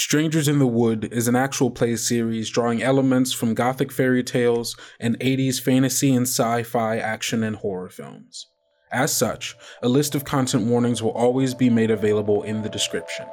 Strangers in the Wood is an actual play series drawing elements from gothic fairy tales and 80s fantasy and sci fi action and horror films. As such, a list of content warnings will always be made available in the description.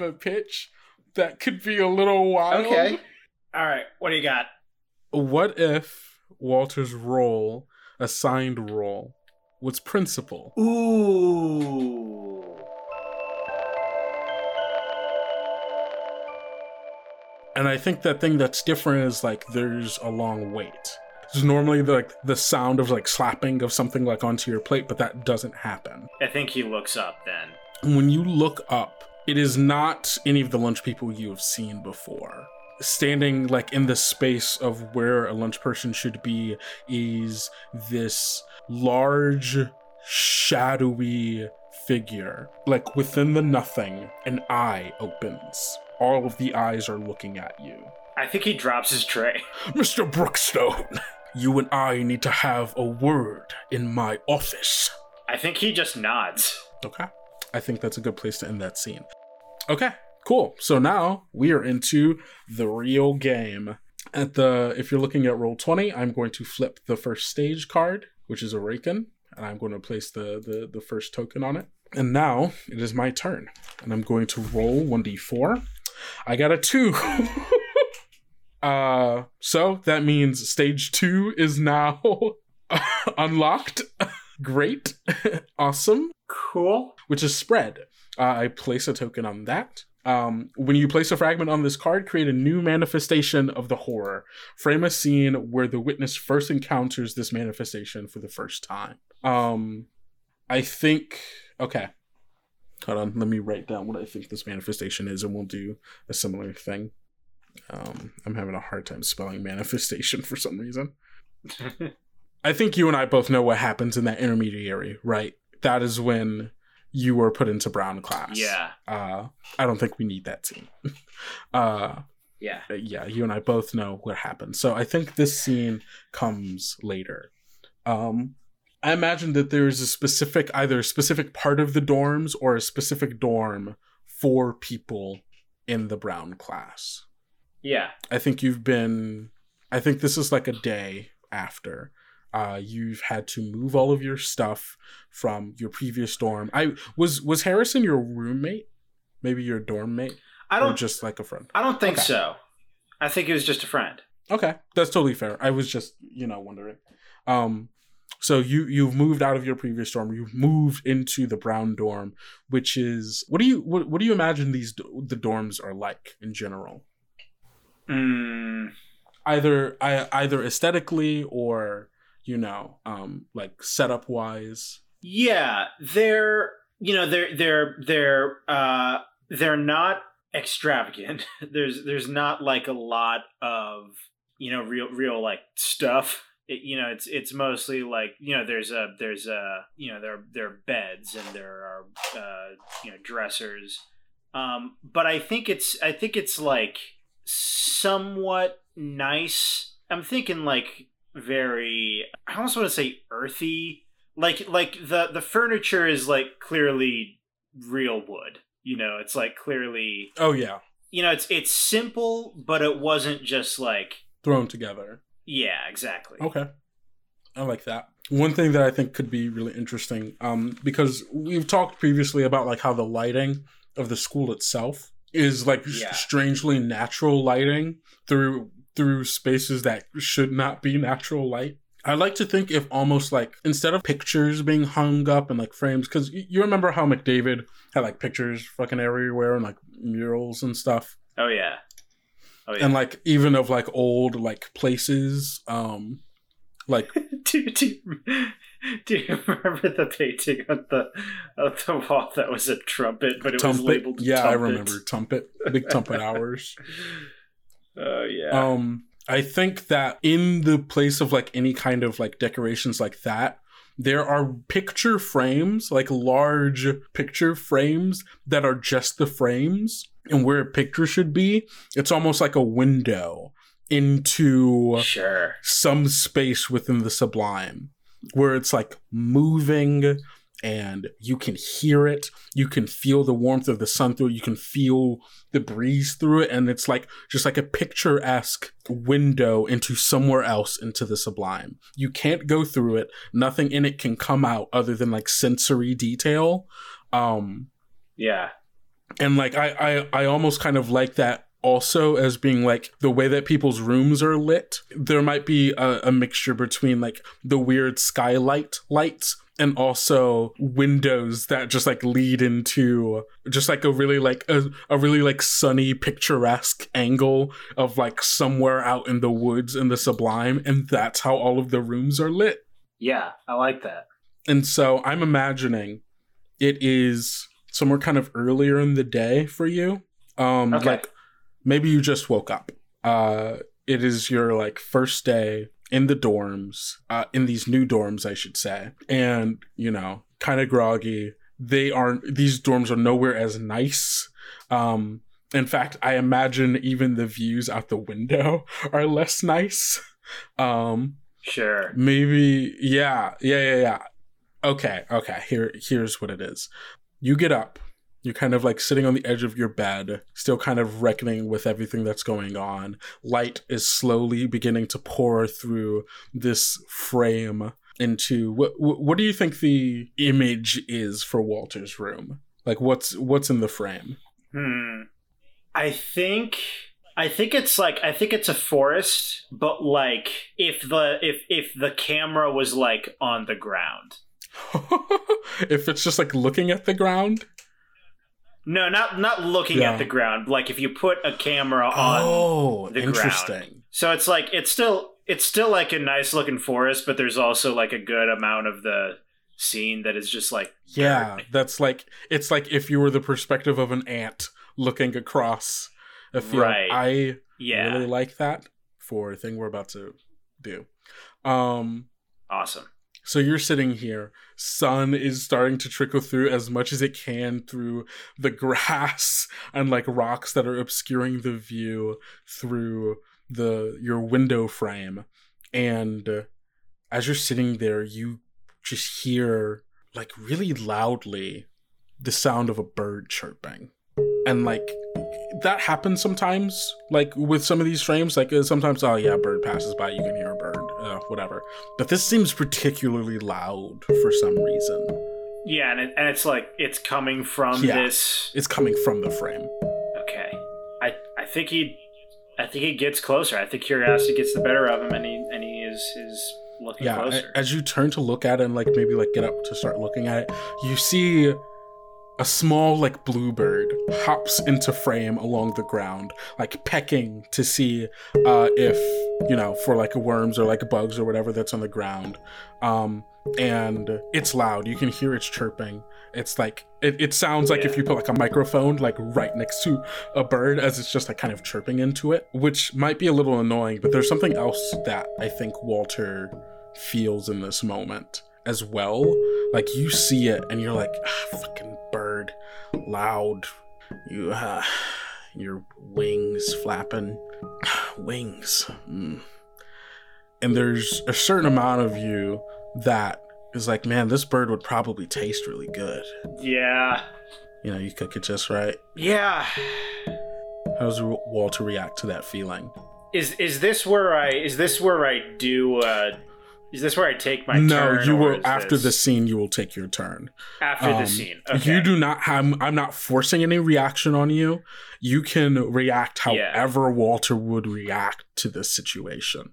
Have a pitch that could be a little wild. Okay. All right. What do you got? What if Walter's role, assigned role, was principal? Ooh. And I think that thing that's different is like there's a long wait. There's normally the, like the sound of like slapping of something like onto your plate, but that doesn't happen. I think he looks up then. When you look up, it is not any of the lunch people you have seen before. Standing like in the space of where a lunch person should be is this large, shadowy figure. Like within the nothing, an eye opens. All of the eyes are looking at you. I think he drops his tray. Mr. Brookstone, you and I need to have a word in my office. I think he just nods. Okay. I think that's a good place to end that scene. Okay, cool. So now we are into the real game. At the if you're looking at Roll20, I'm going to flip the first stage card, which is Awaken, and I'm going to place the, the the first token on it. And now it is my turn. And I'm going to roll 1d4. I got a 2. uh so that means stage 2 is now unlocked. Great. awesome. Cool. Which is spread. Uh, I place a token on that. Um, when you place a fragment on this card, create a new manifestation of the horror. Frame a scene where the witness first encounters this manifestation for the first time. Um, I think. Okay. Hold on. Let me write down what I think this manifestation is, and we'll do a similar thing. Um, I'm having a hard time spelling manifestation for some reason. I think you and I both know what happens in that intermediary, right? That is when you were put into brown class. Yeah. Uh, I don't think we need that scene. uh, Yeah. yeah, you and I both know what happened. So I think this scene comes later. Um, I imagine that there is a specific, either a specific part of the dorms or a specific dorm for people in the brown class. Yeah. I think you've been. I think this is like a day after. Uh, you've had to move all of your stuff from your previous dorm. I was was Harrison your roommate? Maybe your dorm mate, I don't just like a friend? I don't think Okay. so. I think it was just a friend. Okay, that's totally fair. I was just you know wondering. Um, so you you've moved out of your previous dorm. You've moved into the brown dorm, which is what do you what, what do you imagine these the dorms are like in general? Mm, Either I, either aesthetically or you know um like setup wise. yeah, they're you know they're they're they're uh they're not extravagant. there's there's not like a lot of you know real real like stuff. It, you know it's it's mostly like you know there's a there's a you know there there are beds and there are uh you know dressers. Um, but I think it's I think it's like somewhat nice. I'm thinking like very I almost want to say earthy. Like like the the furniture is like clearly real wood. You know, it's like clearly Oh yeah, you know, it's it's simple, but it wasn't just like thrown together. Yeah, exactly. Okay. I like that. One thing that I think could be really interesting, um, because we've talked previously about like how the lighting of the school itself is like Yeah. strangely natural lighting through through spaces that should not be natural light. I like to think if almost like instead of pictures being hung up in like frames, because you remember how McDavid had like pictures fucking everywhere and like murals and stuff Oh yeah. Oh yeah. and like even of like old like places um like do, do, you- do you remember the painting on the on the wall that was a trumpet, but it was labeled yeah i remember tumpet big tumpet hours Oh yeah. um i think that in the place of like any kind of like decorations like that there are picture frames like large picture frames that are just the frames and where a picture should be it's almost like a window into sure. some space within the sublime where it's like moving and you can hear it. You can feel the warmth of the sun through it. You can feel the breeze through it. And it's like just like a picturesque window into somewhere else into the sublime. You can't go through it. Nothing in it can come out other than like sensory detail. Um Yeah. and like I, I i almost kind of like that also as being like the way that people's rooms are lit. There might be a, a mixture between like the weird skylight lights and also windows that just like lead into just like a really like a, a really like sunny picturesque angle of like somewhere out in the woods in the sublime and that's how all of the rooms are lit Yeah, I like that. and so I'm imagining it is somewhere kind of earlier in the day for you. Um Okay. like maybe you just woke up. Uh it is your like first day in the dorms, uh in these new dorms I should say. And, you know, kind of groggy. They aren't these dorms are nowhere as nice. Um in fact, I imagine even the views out the window are less nice. Um Sure. Maybe yeah, yeah, yeah, yeah. Okay, okay. Here here's what it is. You get up. You're kind of like sitting on the edge of your bed, still kind of reckoning with everything that's going on. Light is slowly beginning to pour through this frame into what what do you think the image is for Walter's room? Like what's what's in the frame? Hmm. I think I think it's like I think it's a forest, but like if the if if the camera was like on the ground. if it's just like looking at the ground? No, not not looking Yeah. at the ground. Like if you put a camera on oh, the interesting. ground. So it's like it's still it's still like a nice looking forest, but there's also like a good amount of the scene that is just like Yeah, that's like it's like if you were the perspective of an ant looking across a field. Right. I yeah, really like that for a thing we're about to do. Um awesome. So you're sitting here, sun is starting to trickle through as much as it can through the grass and like rocks that are obscuring the view through the your window frame. And uh, as you're sitting there, you just hear like really loudly the sound of a bird chirping. And like that happens sometimes, like with some of these frames. Like uh, sometimes, oh yeah, a bird passes by, you can hear a bird, uh, whatever. But this seems particularly loud for some reason. Yeah, and it, and it's like it's coming from Yeah. this. It's coming from the frame. Okay, I I think he, I think he gets closer. I think curiosity gets the better of him, and he and he is is looking Yeah, closer. as you turn to look at it and like maybe like get up to start looking at it, you see a small like bluebird hops into frame along the ground, like pecking to see uh if, you know, for like worms or like bugs or whatever that's on the ground. Um and it's loud. You can hear its chirping. It's like it, it sounds like if you put like a microphone like right next to a bird as it's just like kind of chirping into it, which might be a little annoying, but there's something else that I think Walter feels in this moment as well. Like you see it and you're like, ah, fucking bird, loud. You, uh, your wings flapping, wings. Mm. And there's a certain amount of you that is like, man, this bird would probably taste really good. yeah, You know, you cook it just right. yeah. How does Walter react to that feeling? is is this where I is this where I do uh is this where I take my turn? no, you will after this- the scene. You will take your turn. after Um, the scene. Okay. You do not have. I'm not forcing any reaction on you. You can react Yeah. however Walter would react to this situation.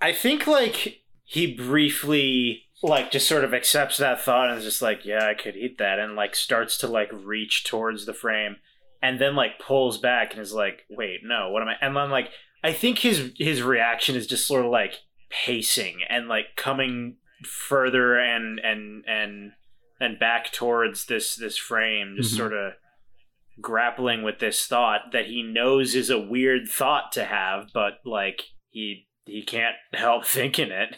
I think like he briefly like just sort of accepts that thought and is just like, yeah, I could eat that, and like starts to like reach towards the frame, and then like pulls back and is like, wait, no, what am I? And then like I think his his reaction is just sort of like pacing and like coming further and and and and back towards this this frame, just Mhm. sort of grappling with this thought that he knows is a weird thought to have, but like he he can't help thinking it.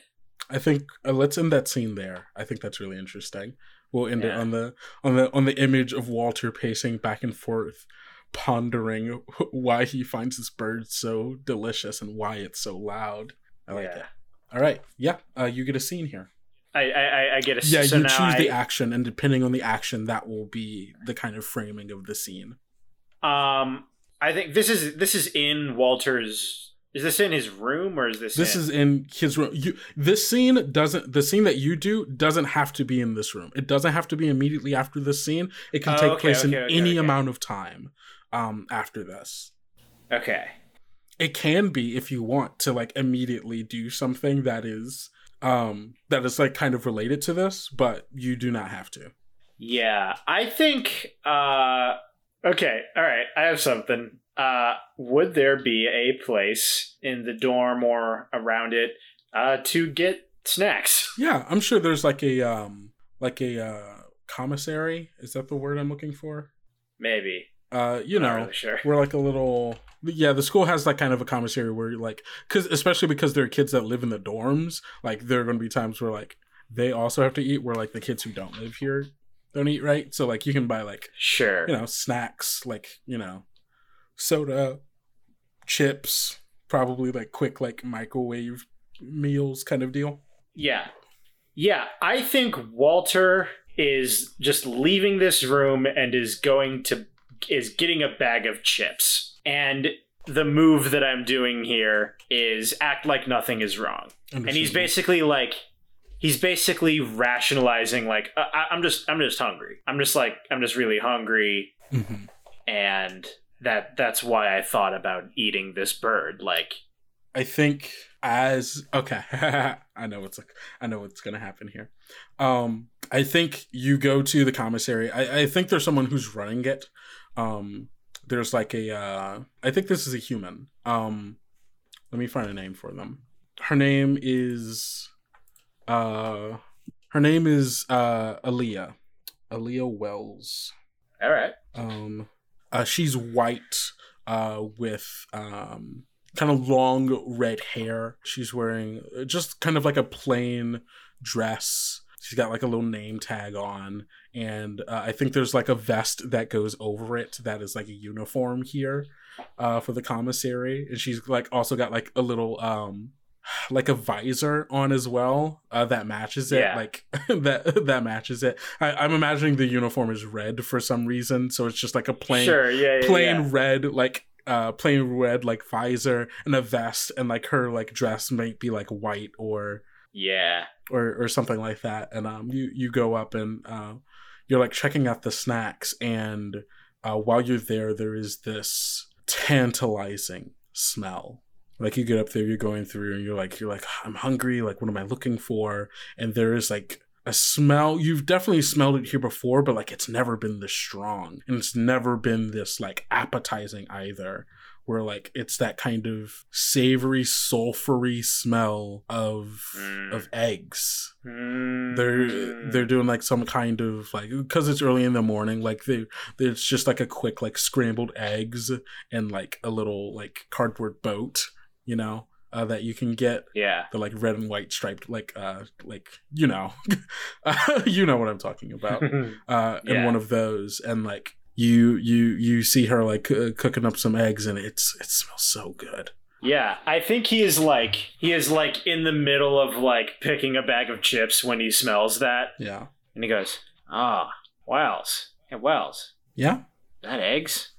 I think uh, let's end that scene there. I think that's really interesting. We'll end it on the on the on the image of Walter pacing back and forth, pondering why he finds this bird so delicious and why it's so loud. I like Yeah. it. All right, yeah, uh, you get a scene here. I I, I- I get a Yeah, so you choose the action, and depending on the action, that will be the kind of framing of the scene. um I think this is this is in Walter's. Is this in his room or is this? This in, is in his room. You this scene doesn't the scene that you do doesn't have to be in this room. It doesn't have to be immediately after this scene. It can Oh, take okay, place in okay, okay, any okay. amount of time um after this. okay. It can be if you want to like immediately do something that is um that is like kind of related to this, but you do not have to. Yeah, I think. uh Okay, all right. I have something. Uh Would there be a place in the dorm or around it uh to get snacks? Yeah, I'm sure there's like a um like a uh commissary. Is that the word I'm looking for? Maybe. Uh you know, really sure. we're like a little yeah the school has like kind of a commissary where you're like because especially because there are kids that live in the dorms like there are going to be times where like they also have to eat where like the kids who don't live here don't eat right so like you can buy like Sure. you know snacks like you know soda chips probably like quick like microwave meals kind of deal Yeah. Yeah, I think Walter is just leaving this room and is going to is getting a bag of chips. And the move that I'm doing here is act like nothing is wrong. And he's basically like he's basically rationalizing like I- I- I'm just I'm just hungry. I'm just like I'm just really hungry Mhm. and that that's why I thought about eating this bird like I think as okay, I know what's I know what's gonna happen here. Um, I think you go to the commissary. I, I think there's someone who's running it. Um, there's like a uh, I think this is a human. Um, let me find a name for them. Her name is uh, her name is uh, Aaliyah, Aaliyah Wells. all right. Um, uh, she's white uh, with um, kind of long red hair. She's wearing uh, just kind of like a plain dress. She's got like a little name tag on, and uh, I think there's like a vest that goes over it that is like a uniform here uh, for the commissary. And she's like also got like a little um like a visor on as well uh, that matches it Yeah. like that that matches it I, i'm imagining the uniform is red for some reason so it's just like a plain sure, yeah, yeah, plain red like uh plain red like visor and a vest and like her like dress might be like white or Yeah. Or or something like that. And um you you go up and uh you're like checking out the snacks. And uh while you're there there is this tantalizing smell. Like you get up there you're going through and you're like you're like i'm hungry. Like what am i looking for? And there is like a smell. You've definitely smelled it here before but like it's never been this strong. And it's never been this like appetizing either where like it's that kind of savory sulfury smell of Mm. of eggs Mm. they're they're doing like some kind of like because it's early in the morning like they it's just like a quick like scrambled eggs and like a little like cardboard boat you know uh, that you can get yeah. the like red and white striped like uh like you know you know what i'm talking about uh in Yeah. one of those and like you you you see her like uh, cooking up some eggs and it's it smells so good. Yeah, I think he is like he is like in the middle of like picking a bag of chips when he smells that, yeah. And he goes, "Ah, Wells, hey Wells, yeah. That eggs,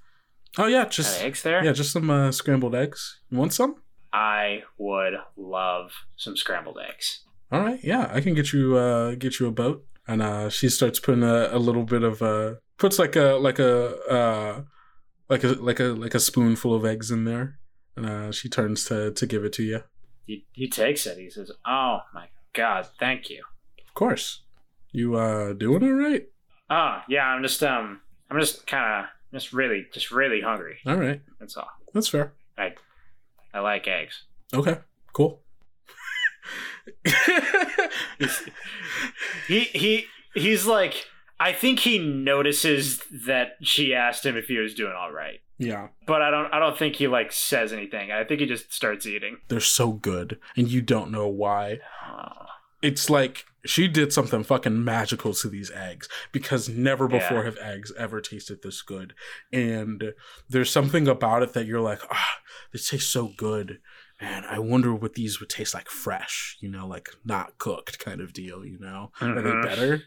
oh yeah that just eggs there." yeah just some uh, scrambled eggs. You want some? I would love some scrambled eggs. All right, yeah, I can get you uh get you a boat. And uh she starts putting a, a little bit of uh puts like a like a uh like a like a like a spoonful of eggs in there. And uh she turns to to give it to you. He, he takes it. He says, "Oh my god, thank you." Of course. You uh doing all right? Oh yeah, I'm just um, I'm just kind of just really just really hungry. All right. That's all. That's fair. I I like eggs. Okay. Cool. He he he's like I think he notices that she asked him if he was doing all right. yeah. But I don't I don't think he like says anything. I think he just starts eating. They're so good and you don't know why. Oh, It's like she did something fucking magical to these eggs because never before Yeah. have eggs ever tasted this good. And there's something about it that you're like, ah, this tastes so good. And I wonder what these would taste like fresh, you know, like not cooked kind of deal, you know? Are Mhm. they better?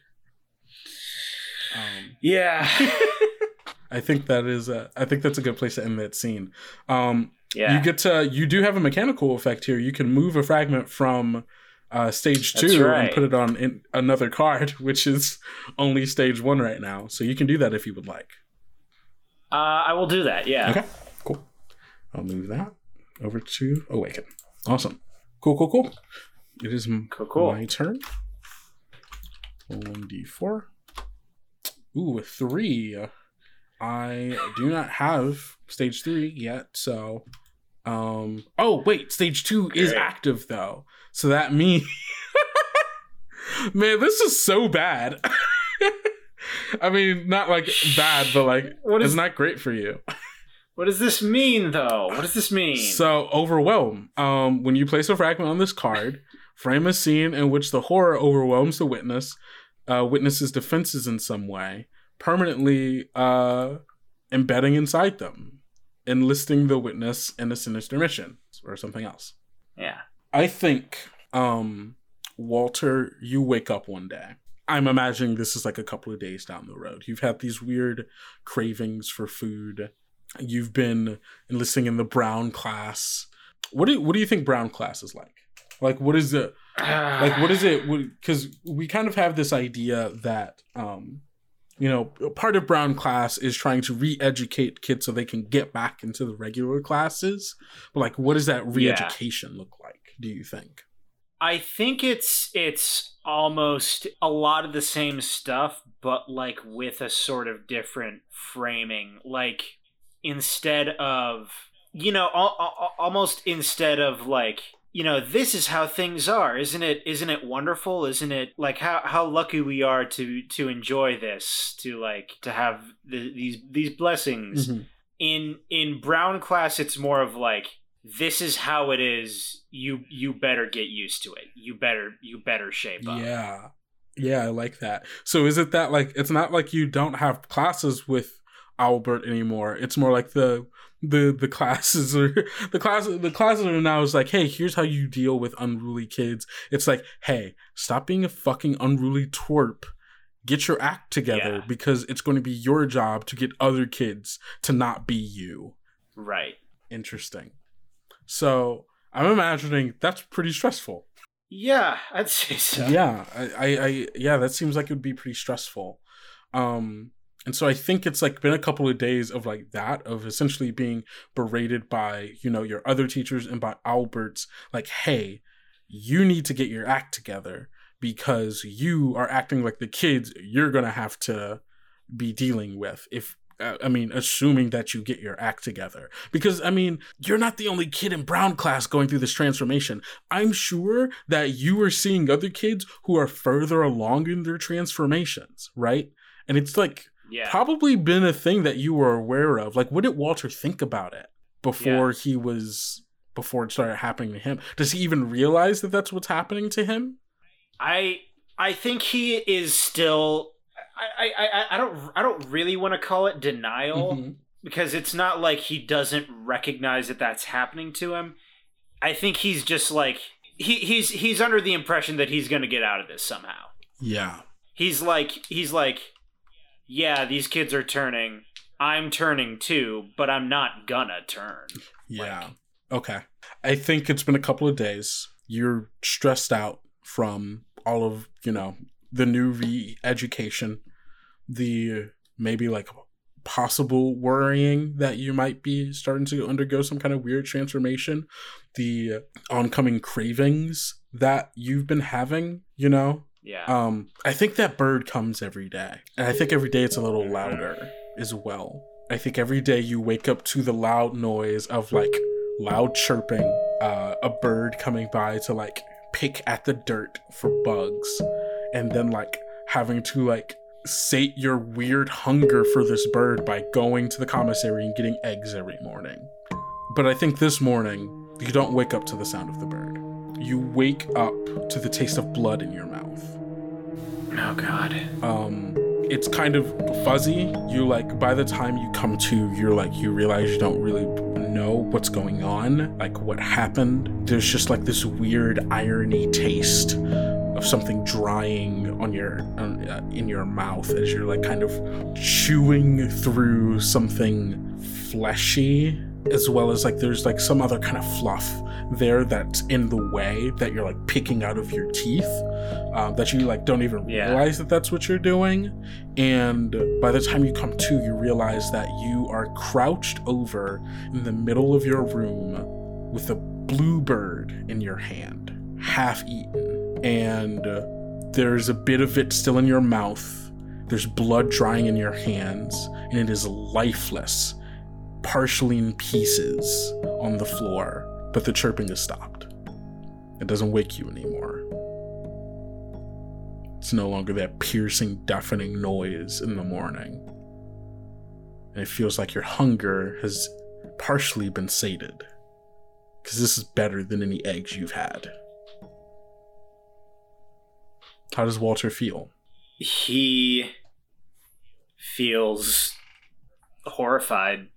Um, yeah. I think that is a, I think that's a good place to end that scene. Um, yeah. You get to you do have a mechanical effect here. You can move a fragment from uh, stage That's two right. and put it on in another card, which is only stage one right now. So you can do that if you would like. uh, I will do that. Yeah. Okay, cool. I'll move that over to awaken. Awesome. Cool, cool, cool. It is Cool, cool. my turn. One d four. Ooh, a three. I do not have stage three yet, so um oh wait, stage two is active though. So that means Man, this is so bad. I mean, not like bad, but like What it's is not great for you. what does this mean though? What does this mean? So overwhelm. Um, when you place a fragment on this card, frame a scene in which the horror overwhelms the witness, uh, witness's defenses in some way, permanently uh, embedding inside them, enlisting the witness in a sinister mission or something else. yeah. I think, um, Walter, you wake up one day. I'm imagining this is like a couple of days down the road. You've had these weird cravings for food. You've been enlisting in the brown class. What do what do you think brown class is like? Like what is it? Like what is it? Because we kind of have this idea that um, you know, part of brown class is trying to re-educate kids so they can get back into the regular classes. But like, what does that re-education look like? Do you think? I think it's it's almost a lot of the same stuff, but like with a sort of different framing. Like instead of you know, al- al- almost instead of like you know, this is how things are, isn't it? Isn't it wonderful? Isn't it like how how lucky we are to to enjoy this, to like to have the, these these blessings Mhm. in in brown class it's more of like this is how it is you you better get used to it you better you better shape up Yeah. Yeah, I like that. So is it that like it's not like you don't have classes with Albert anymore. It's more like the the the classes are the classes the classes are now is like, hey, here's how you deal with unruly kids. It's like, hey, stop being a fucking unruly twerp. Get your act together Yeah. because it's going to be your job to get other kids to not be you. right Interesting. So I'm imagining that's pretty stressful. yeah i'd say so yeah I, I i yeah that seems like it would be pretty stressful um and so i think it's like been a couple of days of like that of essentially being berated by you know your other teachers and by albert's like hey you need to get your act together because you are acting like the kids you're gonna have to be dealing with if uh, I mean, assuming that you get your act together. Because, I mean, you're not the only kid in Brown class going through this transformation. I'm sure that you are seeing other kids who are further along in their transformations, right? And it's like yeah probably been a thing that you were aware of. Like, what did Walter think about it before he was, before it started happening to him? Does he even realize that that's what's happening to him? i i think he is still I, I, I- I don't I don't really want to call it denial Mhm. because it's not like he doesn't recognize that that's happening to him. I think he's just like he, he's he's under the impression that he's going to get out of this somehow. Yeah. He's like he's like yeah, these kids are turning. I'm turning too, but I'm not gonna turn. Yeah. Okay. I think it's been a couple of days. You're stressed out from all of, you know, the new re education, the maybe like possible worrying that you might be starting to undergo some kind of weird transformation, the oncoming cravings that you've been having, you know? Yeah. Um, I think that bird comes every day. And I think every day it's a little louder as well. I think every day you wake up to the loud noise of like loud chirping, uh, a bird coming by to like pick at the dirt for bugs, and then like having to like sate your weird hunger for this bird by going to the commissary and getting eggs every morning. But I think this morning, you don't wake up to the sound of the bird. You wake up to the taste of blood in your mouth. Oh God. Um, it's kind of fuzzy. You like by the time you come to, you're like you realize you don't really know what's going on, like what happened. There's just like this weird irony taste of something drying on your uh, in your mouth as you're like kind of chewing through something fleshy as well as like there's like some other kind of fluff there that's in the way that you're like picking out of your teeth um, that you like don't even Yeah. realize that that's what you're doing. And by the time you come to you realize that you are crouched over in the middle of your room with a bluebird in your hand half eaten. And there's a bit of it still in your mouth. There's blood drying in your hands and it is lifeless partially in pieces on the floor, but the chirping has stopped. It doesn't wake you anymore. It's no longer that piercing, deafening noise in the morning. And it feels like your hunger has partially been sated. Because this is better than any eggs you've had. How does Walter feel? He feels horrified.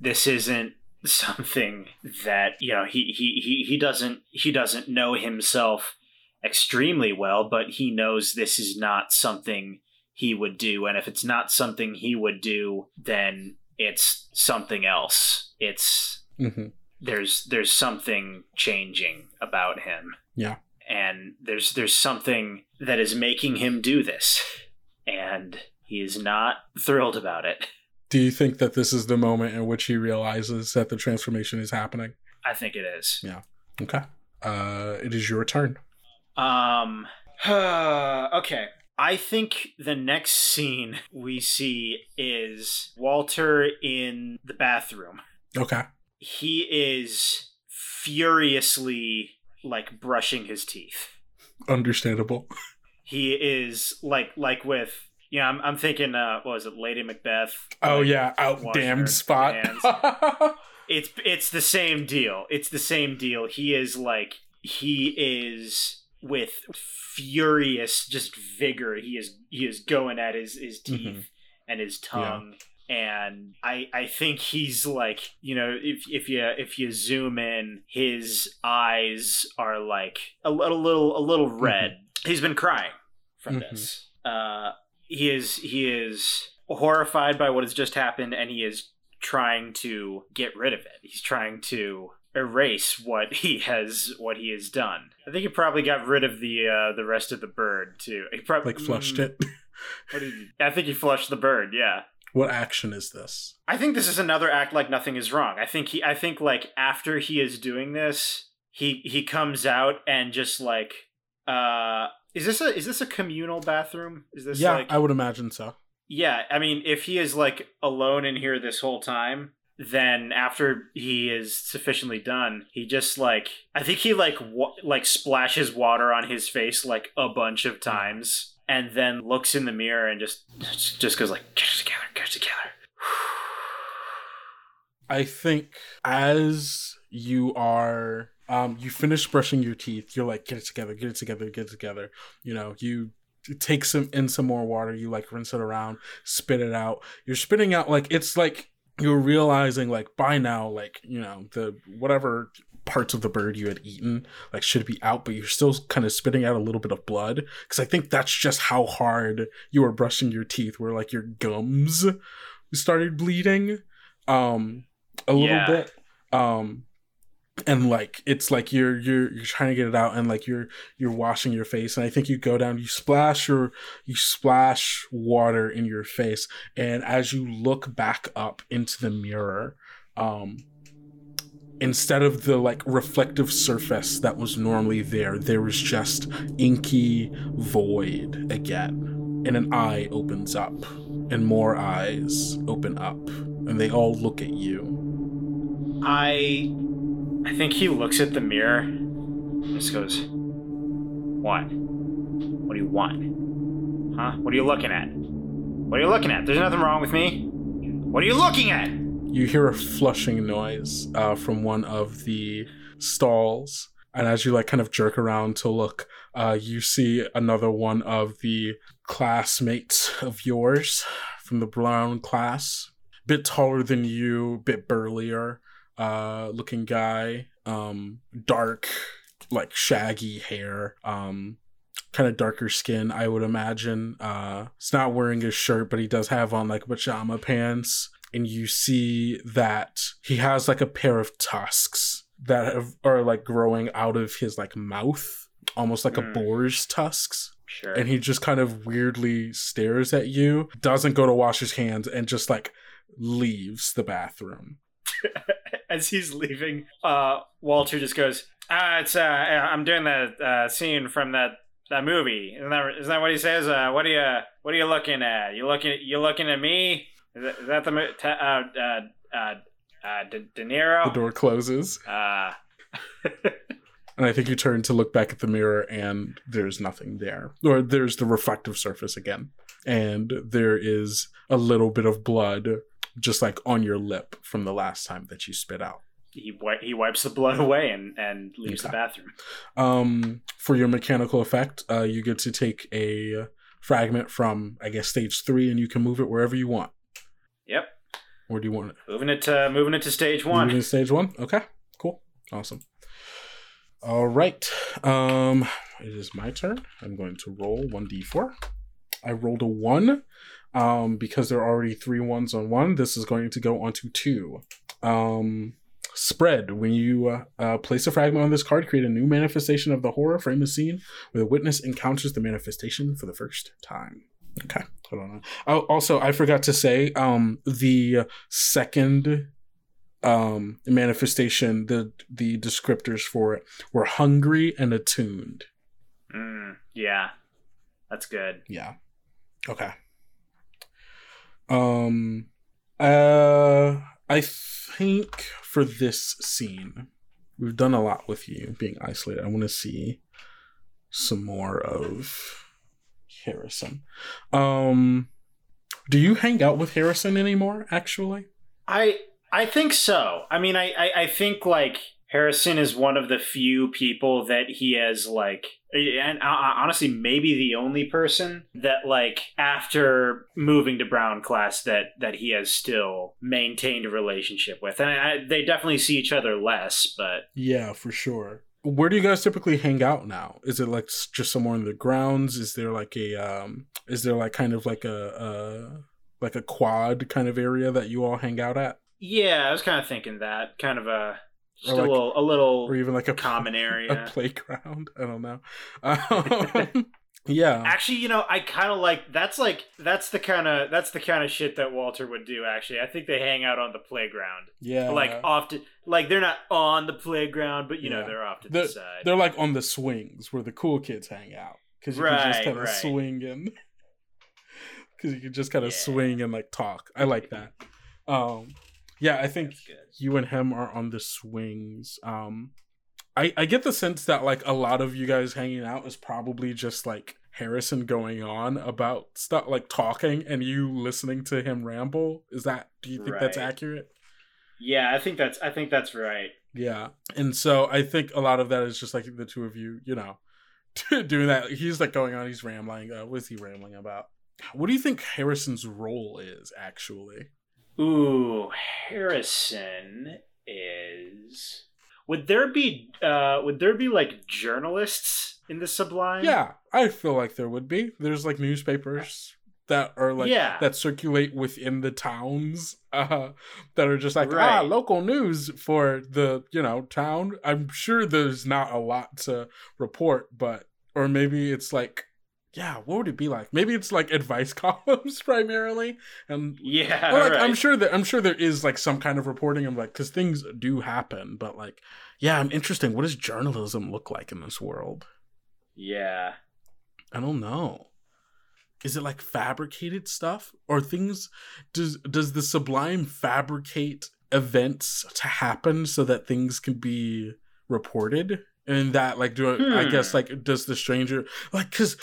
This isn't something that you know he he he, he doesn't he doesn't know himself extremely well but he knows this is not something he would do. And if it's not something he would do then it's something else. It's Mm-hmm. there's there's something changing about him. Yeah. and there's there's something that is making him do this. And he is not thrilled about it Do you think that this is the moment in which he realizes that the transformation is happening? i think it is Yeah. Okay. Uh, it is your turn. um okay i think the next scene we see is walter in the bathroom Okay. he is furiously like brushing his teeth Understandable. he is like like with you know I'm, I'm thinking uh what was it lady macbeth Oh like, yeah, out damned spot. it's it's the same deal. It's the same deal. He is like he is with furious just vigor. He is he is going at his his teeth Mhm. and his tongue. And i i think he's like you know if if you if you zoom in his eyes are like a little little a little red. He's been crying from Mhm. this. Uh he is he is horrified by what has just happened and he is trying to get rid of it he's trying to erase what he has what he has done i think he probably got rid of the uh the rest of the bird too he probably like flushed Mm, it. what did he- i think he flushed the bird yeah What action is this? I think this is another act like nothing is wrong. I think he I think like after he is doing this, he he comes out and just like uh is this a is this a communal bathroom? Is this yeah, like I would imagine so. Yeah, I mean if he is like alone in here this whole time, then after he is sufficiently done, he just like I think he like wa- like splashes water on his face like a bunch of times and then looks in the mirror and just just goes like get it together, get it together. I think as you are um you finish brushing your teeth, you're like, get it together, get it together, get it together. You know, you take some in some more water, you like rinse it around, spit it out. You're spitting out like it's like you're realizing like by now, like, you know, the whatever parts of the bird you had eaten like should be out but you're still kind of spitting out a little bit of blood because i think that's just how hard you were brushing your teeth where like your gums started bleeding um a little Yeah. bit um and like it's like you're you're you're trying to get it out and like you're you're washing your face. And i think you go down you splash your you splash water in your face. And as you look back up into the mirror um instead of the like reflective surface that was normally there there was just inky void again. And an eye opens up and more eyes open up and they all look at you. I I think he looks at the mirror and just goes, What? What do you want? Huh? What are you looking at? What are you looking at? There's nothing wrong with me. What are you looking at? you hear a flushing noise uh, from one of the stalls and as you like kind of jerk around to look uh, you see another one of the classmates of yours from the brown class bit taller than you bit burlier uh, looking guy um, dark like shaggy hair um, kind of darker skin i would imagine uh, he's not wearing his shirt but he does have on like pajama pants and you see that he has like a pair of tusks that have, are like growing out of his like mouth almost like a Mm. boar's tusks Sure. and he just kind of weirdly stares at you doesn't go to wash his hands and just like leaves the bathroom As he's leaving, uh, Walter just goes, uh, it's, uh, I'm doing that, uh, scene from that, that movie. Isn't that, isn't that what he says? Uh, what are you, what are you looking at? You looking, you looking at me? Is that, is that the, mo- uh, uh, uh, uh, De, De the door closes Uh, and i think you turn to look back at the mirror and there's nothing there or there's the reflective surface again and there is a little bit of blood just like on your lip from the last time that you spit out he, he wipes the blood away and, and leaves the bathroom. Um, for your mechanical effect, uh, you get to take a fragment from, I guess, stage three, and you can move it wherever you want. Yep. Where do you want it? Moving it to, moving it to stage Moving one. to stage one. Okay, cool, awesome. All right. Um, it is my turn. I'm going to roll one d4. I rolled a one. Um, because there are already three ones on one, this is going to go onto two. Um, spread. When you uh, uh, place a fragment on this card, create a new manifestation of the horror. Frame the scene where the witness encounters the manifestation for the first time. Okay, hold on. Oh, also, I forgot to say, um, the second um manifestation, the the descriptors for it were hungry and attuned. Mm, yeah. That's good. Yeah. Okay. Um uh I think for this scene we've done a lot with you being isolated. I want to see some more of Harrison. Um do you hang out with Harrison anymore actually? I I think so. I mean, I, I I think like Harrison is one of the few people that he has like, and uh, honestly, maybe the only person that like after moving to Brown class that that he has still maintained a relationship with, and I, they definitely see each other less, but Yeah, for sure. Where do you guys typically hang out now? Is it like just somewhere in the grounds? Is there like a um is there like kind of like a uh like a quad kind of area that you all hang out at? yeah, I was kind of thinking that kind of a Or like- a little a little Or even like a common area a playground? I don't know. Um, yeah. Actually, you know, I kind of like that's like that's the kind of that's the kind of shit that Walter would do. Actually, I think they hang out on the playground, Yeah. like often like they're not on the playground, but you know they're off to They're- the side. they're like on the swings where the cool kids hang out because you can just kind of right. swing and because you can just kind of Yeah. swing and like talk. I like that. Um, yeah, I think you and him are on the swings. Um, I I get the sense that like a lot of you guys hanging out is probably just like Harrison going on about stuff like talking and you listening to him ramble. Is that? Do you think that's accurate? Yeah, I think that's I think that's right. Yeah. And so I think a lot of that is just like the two of you, you know, doing that. He's like going on, he's rambling. Uh, what is he rambling about? What do you think Harrison's role is actually? Ooh, Harrison is. Would there be uh would there be like journalists in the Sublime? Yeah, I feel like there would be. There's like newspapers that are like Yeah. that circulate within the towns uh that are just like ah local news for the you know town i'm sure there's not a lot to report but or maybe it's like yeah what would it be like maybe it's like advice columns primarily and Yeah, like right. i'm sure that i'm sure there is like some kind of reporting of like because things do happen but like yeah i'm interesting what does journalism look like in this world yeah. I don't know. Is it like fabricated stuff or things does does the sublime fabricate events to happen so that things can be reported? And that like do I, I Hmm. guess like does the stranger like cuz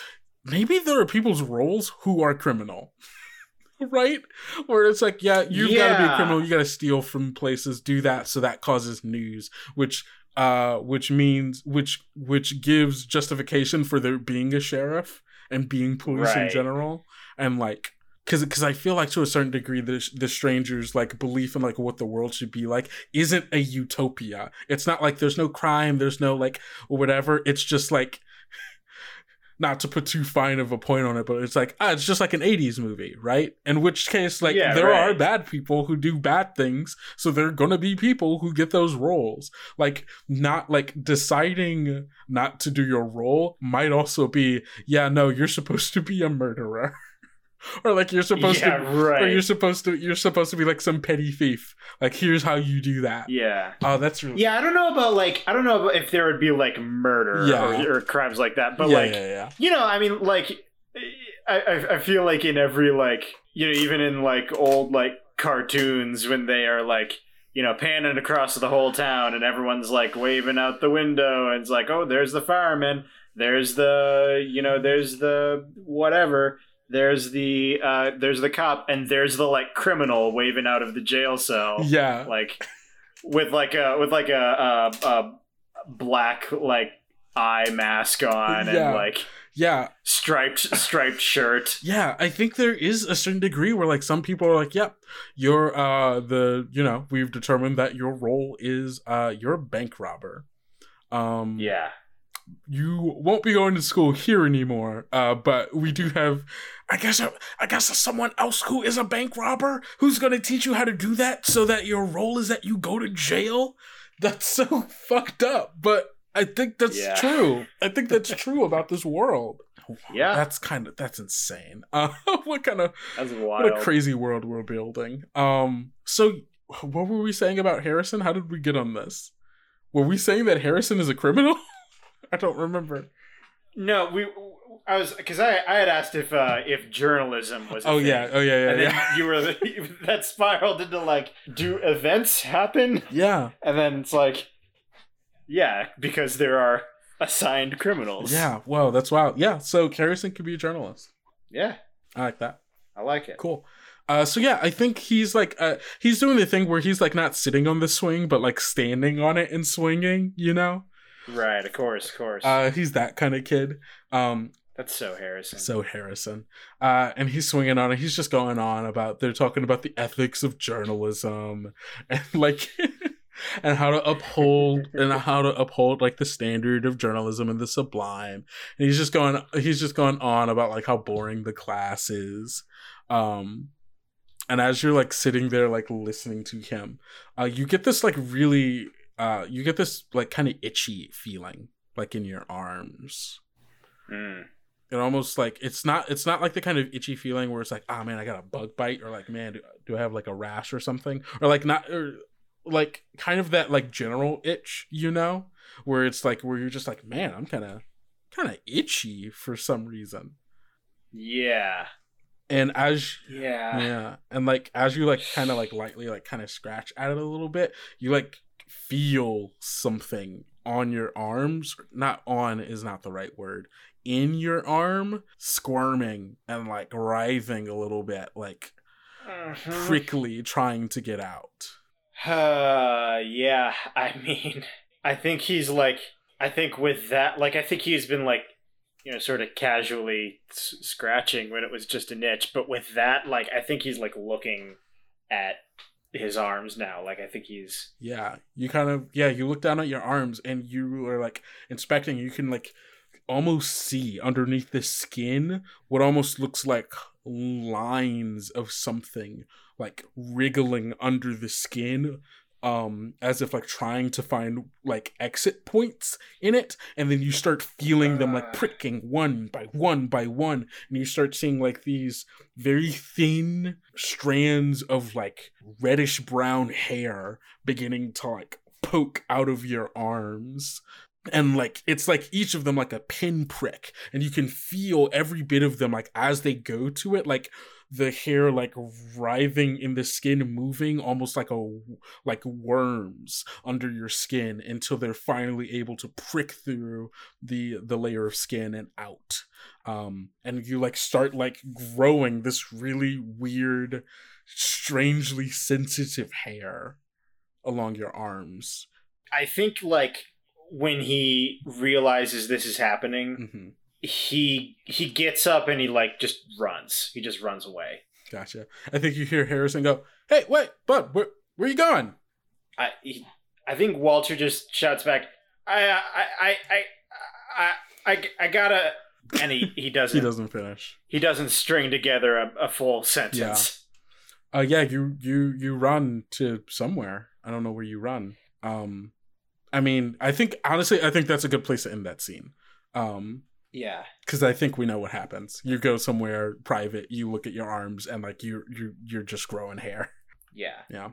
maybe there are people's roles who are criminal. right? Where it's like yeah, you've got to be a criminal, you got to steal from places, do that so that causes news, which uh which means which which gives justification for there being a sheriff and being police in general and like because because I feel like to a certain degree the the strangers like belief in like what the world should be like isn't a utopia. It's not like there's no crime, there's no like whatever. It's just like not to put too fine of a point on it, but it's like ah, it's just like an '80s movie, right? In which case, like Yeah, there are bad people who do bad things, so there are gonna be people who get those roles. Like not like deciding not to do your role might also be yeah, no, you're supposed to be a murderer. or like you're supposed yeah, to right. or you're supposed to you're supposed to be like some petty thief. Like here's how you do that. yeah. Oh, that's really Yeah, I don't know about like I don't know about if there would be like murder Yeah. or, or crimes like that, but yeah, like yeah, yeah. you know, I mean, like I, I I feel like in every like you know even in like old like cartoons when they are like you know panning across the whole town and everyone's like waving out the window and it's like oh there's the fireman there's the you know there's the whatever there's the uh there's the cop and there's the like criminal waving out of the jail cell Yeah. like with like a with like a, a, a black like eye mask on Yeah. and like Yeah. striped striped shirt. Yeah, I think there is a certain degree where like some people are like, "Yep, you're uh the, you know, we've determined that your role is uh you're a bank robber." Um Yeah. You won't be going to school here anymore. Uh, but we do have, I guess, I guess someone else who is a bank robber who's going to teach you how to do that, so that your role is that you go to jail. That's so fucked up, but I think that's Yeah. true. I think that's true about this world. Yeah. that's kind of that's insane. Uh, what kind of what a crazy world we're building. Um, so what were we saying about Harrison? How did we get on this? Were we saying that Harrison is a criminal? I don't remember. no, we. I was because I, I had asked if uh, if journalism was. a Oh thing. yeah, oh yeah, yeah, and then yeah. you were that spiraled into like, do events happen? Yeah, And then it's like, yeah, because there are assigned criminals. yeah. Whoa, that's wild. Yeah, so Harrison could be a journalist. yeah, I like that. I like it. Cool. Uh, so yeah, I think he's like, uh, he's doing the thing where he's like not sitting on the swing, but like standing on it and swinging. You know, Right, of course, of course. uh, he's that kind of kid. Um, That's so Harrison. so Harrison. Uh, and he's swinging on it. He's just going on about they're talking about the ethics of journalism and like and how to uphold and how to uphold like the standard of journalism and the sublime. And he's just going he's just going on about like how boring the class is. Um and as you're like sitting there like listening to him, uh you get this like really uh you get this like kind of itchy feeling like in your arms Mm. it almost like it's not it's not like the kind of itchy feeling where it's like ah man i got a bug bite or like man do, do i have like a rash or something or like not or like kind of that like general itch you know where it's like where you're just like man i'm kind of kind of itchy for some reason Yeah. and as Yeah. yeah and like as you like kind of like lightly like kind of scratch at it a little bit you like feel something on your arms not on is not the right word in your arm squirming and like writhing a little bit like Mhm. prickly trying to get out Uh, yeah. I mean, I think he's like, I think with that, like, I think he's been like, you know, sort of casually s- scratching when it was just an itch, but with that, like, I think he's like looking at his arms now. Like, I think he's. yeah you kind of yeah you look down at your arms and you are like inspecting you can like almost see underneath the skin what almost looks like lines of something like wriggling under the skin um as if like trying to find like exit points in it and then you start feeling them like pricking one by one by one and you start seeing like these very thin strands of like reddish brown hair beginning to like poke out of your arms. And like it's like each of them like a pinprick and you can feel every bit of them like as they go to it like the hair like writhing in the skin moving almost like a like worms under your skin until they're finally able to prick through the the layer of skin and out. Um and you like start like growing this really weird strangely sensitive hair along your arms. I think like when he realizes this is happening, hmm he he gets up and he like just runs. He just runs away. Gotcha. I think you hear Harrison go, "Hey, wait, bud, where where you going?" I he, I think Walter just shouts back, I I I I I I, I gotta and he, he doesn't He he, doesn't finish. He doesn't string together a, a full sentence. Yeah. Uh, yeah, you you you run to somewhere. I don't know where you run. Um, I mean, I think honestly, I think that's a good place to end that scene. Um, Yeah. because I think we know what happens. You go somewhere private. You look at your arms, and like you you you're just growing hair. Yeah. Yeah.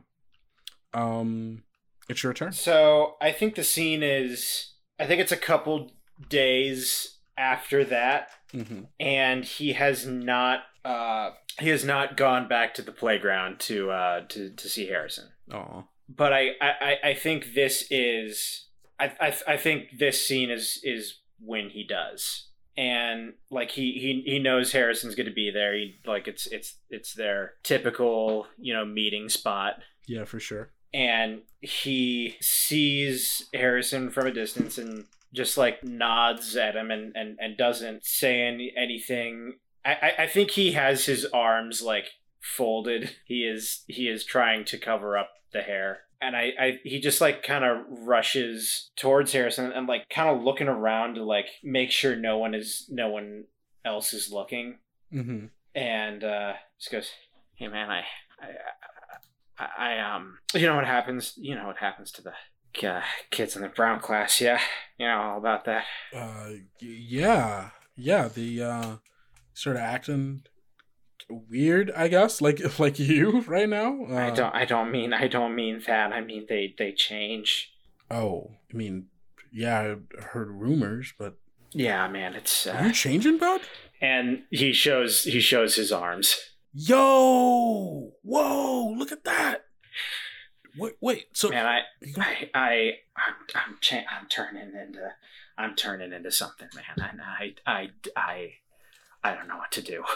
Um, it's your turn. So I think the scene is I think it's a couple days after that hmm and he has not uh he has not gone back to the playground to uh to to see Harrison. Oh, But I I I think this is I I I think this scene is is when he does. And like he he he knows Harrison's going to be there. He like it's it's it's their typical, you know, meeting spot yeah, for sure. and he sees Harrison from a distance and just like nods at him and, and, and doesn't say any, anything. I, I, I think he has his arms like folded. He is he is trying to cover up the hair. And I, I he just like kind of rushes towards Harrison and like kind of looking around to like make sure no one is no one else is looking hmm and uh just goes, "Hey man, I, I, I, I, um, you know what happens? You know what happens to the uh, kids in the brown class? Yeah, you know all about that. Uh, yeah, yeah. The uh, sort of acting weird, I guess, like like you right now. Uh, I don't, I don't mean, I don't mean that. I mean they, they change. Oh, I mean, yeah, I heard rumors, but Yeah, man, it's. are Uh, you changing, bud? and he shows, he shows his arms. Yo, whoa, look at that. Wait, wait. So Man, I, I, I, I'm, I'm, I'm turning into, I'm turning into something, man. And I, I, I, I don't know what to do.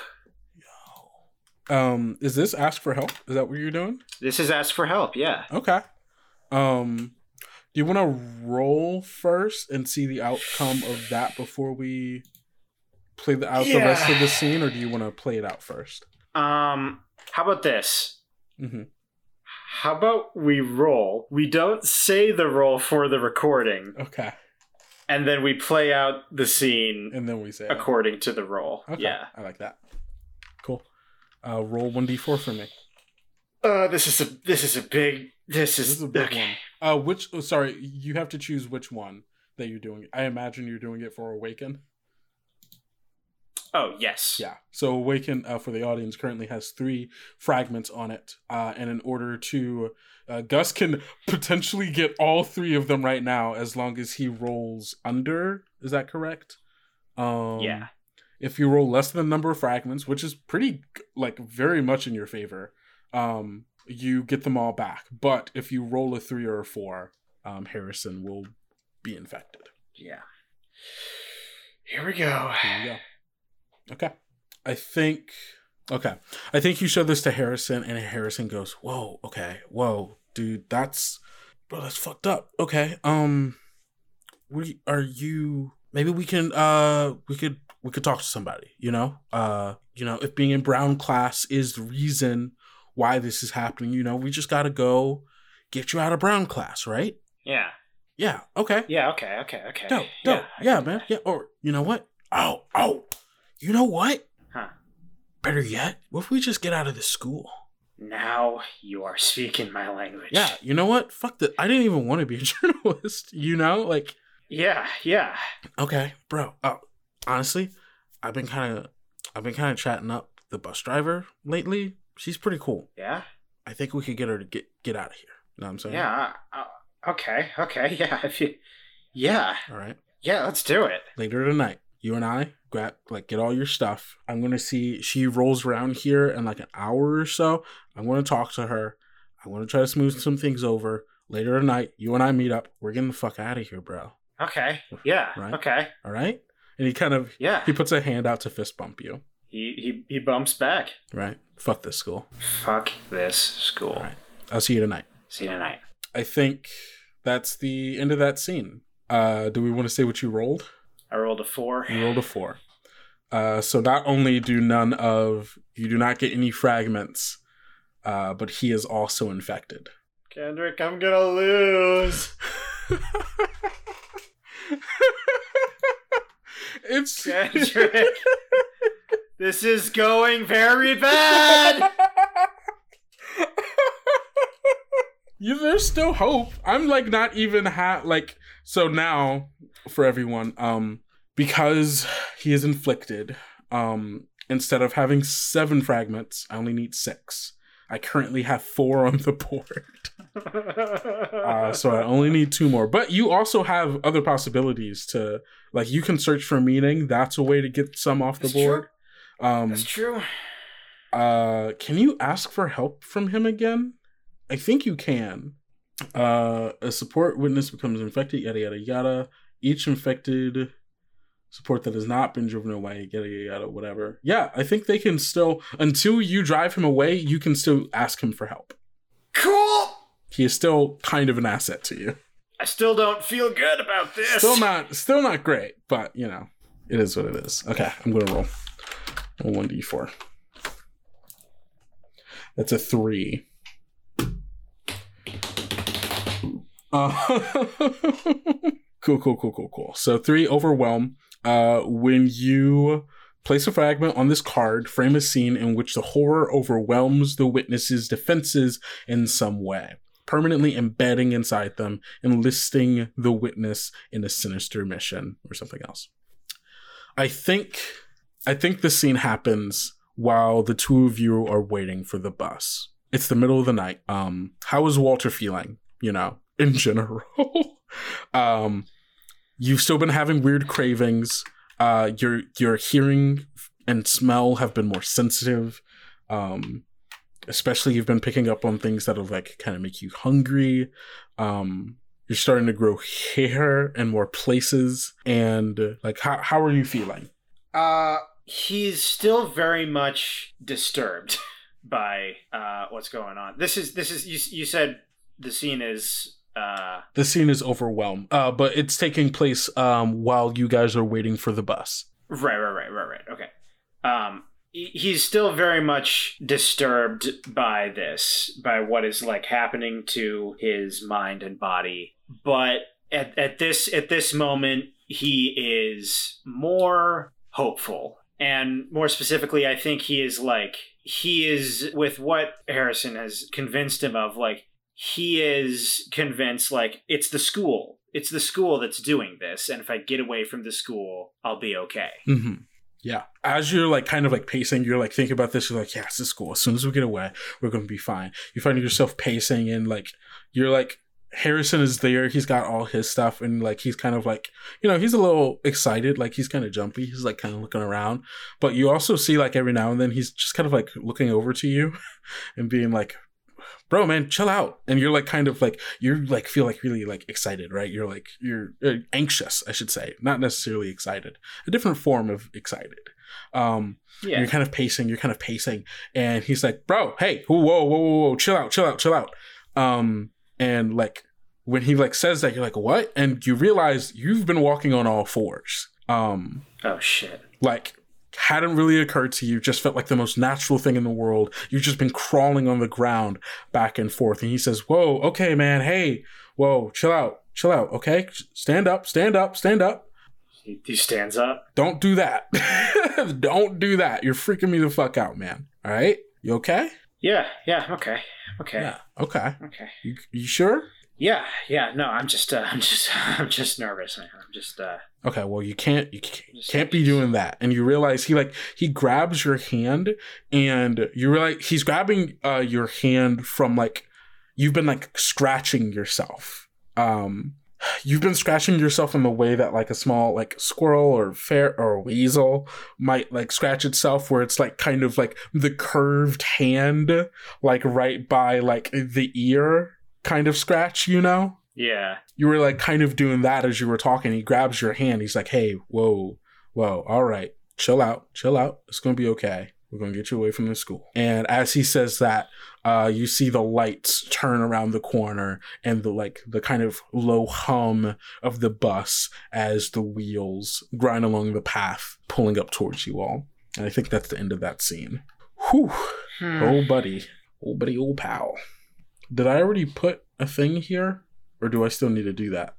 um, is this ask for help? Is that what you're doing? This is ask for help. Yeah. Okay. Um, do you want to roll first and see the outcome of that before we play the out the rest of the scene, or do you want to play it out first? Um, how about this? Mm-hmm. How about we roll? We don't say the roll for the recording, Okay, and then we play out the scene and then we say according to the roll. Okay, Yeah. I like that. Uh, roll one d four for me. Uh, this is a this is a big this This is, is a big okay. one. Uh, which? Oh, sorry, you have to choose which one that you're doing. I imagine you're doing it for Awaken. Oh yes. Yeah. So Awaken uh, for the audience currently has three fragments on it, uh, and in order to, uh, Gus can potentially get all three of them right now as long as he rolls under. Is that correct? Um, Yeah. If you roll less than the number of fragments, which is pretty like very much in your favor, um, you get them all back. But if you roll a three or a four, um, Harrison will be infected. Yeah. Here we go. Here you go. Okay. I think okay. I think you show this to Harrison and Harrison goes, Whoa, okay, whoa, dude, that's bro, that's fucked up. Okay. Um we are you maybe we can uh we could we could talk to somebody, you know? Uh you know, if being in brown class is the reason why this is happening, you know, we just gotta go get you out of brown class, right? Yeah. Yeah, okay. Yeah. Okay. Okay. Okay. Dope, dope. I Yeah, man. Yeah. Or you know what? Oh, oh. You know what? Huh. better yet, what if we just get out of this school? Now you are speaking my language. Yeah, you know what? Fuck that. I didn't even want to be a journalist. You know, like Yeah, yeah. okay, bro. Oh, honestly, I've been kind of, I've been kind of chatting up the bus driver lately. She's pretty cool. Yeah. I think we could get her to get get out of here. You know what I'm saying? Yeah. Uh, okay. Okay. Yeah. If you, yeah. All right. Yeah. Let's do it. Later tonight, you and I grab like get all your stuff. I'm gonna see she rolls around here in like an hour or so. I'm gonna talk to her. I'm gonna try to smooth some things over. Later tonight, you and I meet up. We're getting the fuck out of here, bro. Okay. Yeah. Right. Okay. All right. And he kind of Yeah. he puts a hand out to fist bump you. He he he bumps back. Right. Fuck this school. Fuck this school. All right. I'll see you tonight. See you tonight. I think that's the end of that scene. Uh, do we want to say what you rolled? I rolled a four. You rolled a four. Uh, so not only do none of you do not get any fragments, uh, but he is also infected. Kendrick, I'm gonna lose. it's Kendrick. this is going very bad. you, there's still hope. I'm like not even ha like so now for everyone. Um, because he is inflicted. Um, instead of having seven fragments, I only need six. I currently have four on the board. Uh, so I only need two more. But you also have other possibilities to like you can search for meaning. That's a way to get some off the That's board. Um That's true. uh can you ask for help from him again? I think you can. Uh a support witness becomes infected, yada yada yada. Each infected support that has not been driven away, yada yada yada, whatever. Yeah, I think they can still until you drive him away, you can still ask him for help. Cool. He is still kind of an asset to you. I still don't feel good about this. Still not still not great, but you know, it is what it is. Okay, I'm gonna roll. Roll one D four. That's a three. Uh, cool, cool, cool, cool, cool. So three overwhelm. Uh, when you place a fragment on this card, frame a scene in which the horror overwhelms the witness's defenses in some way, permanently embedding inside them, enlisting the witness in a sinister mission or something else. I think, I think the scene happens while the two of you are waiting for the bus. It's the middle of the night. Um, how is Walter feeling? You know, in general. um, you've still been having weird cravings. Uh, your your hearing and smell have been more sensitive. Um, especially you've been picking up on things that'll like kind of make you hungry. Um, you're starting to grow hair in more places, and like how how are you feeling? Uh, he's still very much disturbed by uh what's going on. This is this is you. You said the scene is uh The scene is overwhelmed, uh, but it's taking place um, while you guys are waiting for the bus. right, right, right, right, right. Okay. Um, he's still very much disturbed by this, by what is like happening to his mind and body. But at at this at this moment, he is more hopeful. And more specifically, I think he is like, he is with what Harrison has convinced him of, like, he is convinced, like, it's the school. It's the school that's doing this. And if I get away from the school, I'll be okay. Mm-hmm. Yeah. As you're like kind of like pacing, you're like thinking about this. You're like, yeah, this is cool. As soon as we get away, we're to be fine. You find yourself pacing and like you're like Harrison is there. He's got all his stuff and like he's kind of like you know he's a little excited. Like he's kind of jumpy. He's like kind of looking around. But you also see like every now and then he's just kind of like looking over to you and being like. Bro, man, chill out. And you're like kind of like you're like feel like really like excited, right? You're like you're uh, anxious, I should say, not necessarily excited. A different form of excited. Um, Yeah. you're kind of pacing, you're kind of pacing, and he's like, "Bro, hey, whoa, whoa, whoa, whoa, whoa, chill out, chill out, chill out." Um, and like when he like says that, you're like, "What?" And you realize you've been walking on all fours. Um, Oh, shit. like hadn't really occurred to you, just felt like the most natural thing in the world. You've just been crawling on the ground back and forth. And he says, Whoa, okay, man, hey, whoa, chill out, chill out, okay? Stand up, stand up, stand up. He, he stands up. Don't do that. Don't do that. You're freaking me the fuck out, man. All right? You okay? Yeah, yeah, okay. Okay. Yeah. Okay. Okay. You, you sure? Yeah, yeah, no, I'm just uh, I'm just I'm just nervous. man. I'm just uh Okay, well you can't you can't, can't be doing that. And you realize he like he grabs your hand and you realize he's grabbing uh your hand from like you've been like scratching yourself. Um you've been scratching yourself in the way that like a small like squirrel or fair or weasel might like scratch itself where it's like kind of like the curved hand like right by like the ear kind of scratch, you know? Yeah. You were like kind of doing that as you were talking. He grabs your hand. He's like, hey, whoa, whoa, all right, chill out, chill out. It's going to be okay. We're going to get you away from the school. And as he says that, uh, you see the lights turn around the corner and the like the kind of low hum of the bus as the wheels grind along the path, pulling up towards you all. And I think that's the end of that scene. Whew. Hmm. Oh, buddy. Oh, buddy, old pal. Did I already put a thing here? Or do I still need to do that?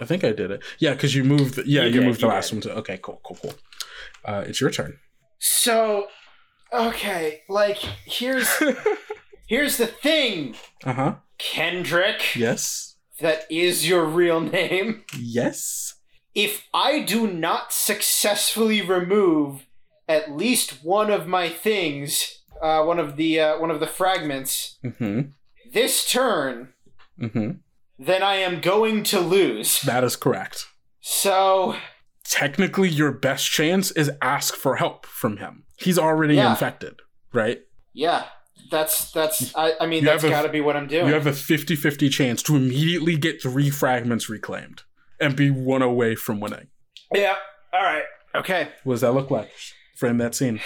I think I did it. Yeah, because you moved. Yeah, You you, did, moved the you last did. one to. Okay, cool, cool, cool. Uh, it's your turn. So, okay, like here's here's the thing, Uh huh. Kendrick. Yes. That is your real name. Yes. If I do not successfully remove at least one of my things, uh, one of the uh, one of the fragments Mm-hmm. This turn, Mm-hmm. then I am going to lose. That is correct. So Technically, your best chance is ask for help from him. He's already Yeah. infected, right? yeah, that's that's. I, I mean, You that's got to be what I'm doing. You have a 50 50 chance to immediately get three fragments reclaimed and be one away from winning. yeah. All right. Okay. What does that look like? Frame that scene.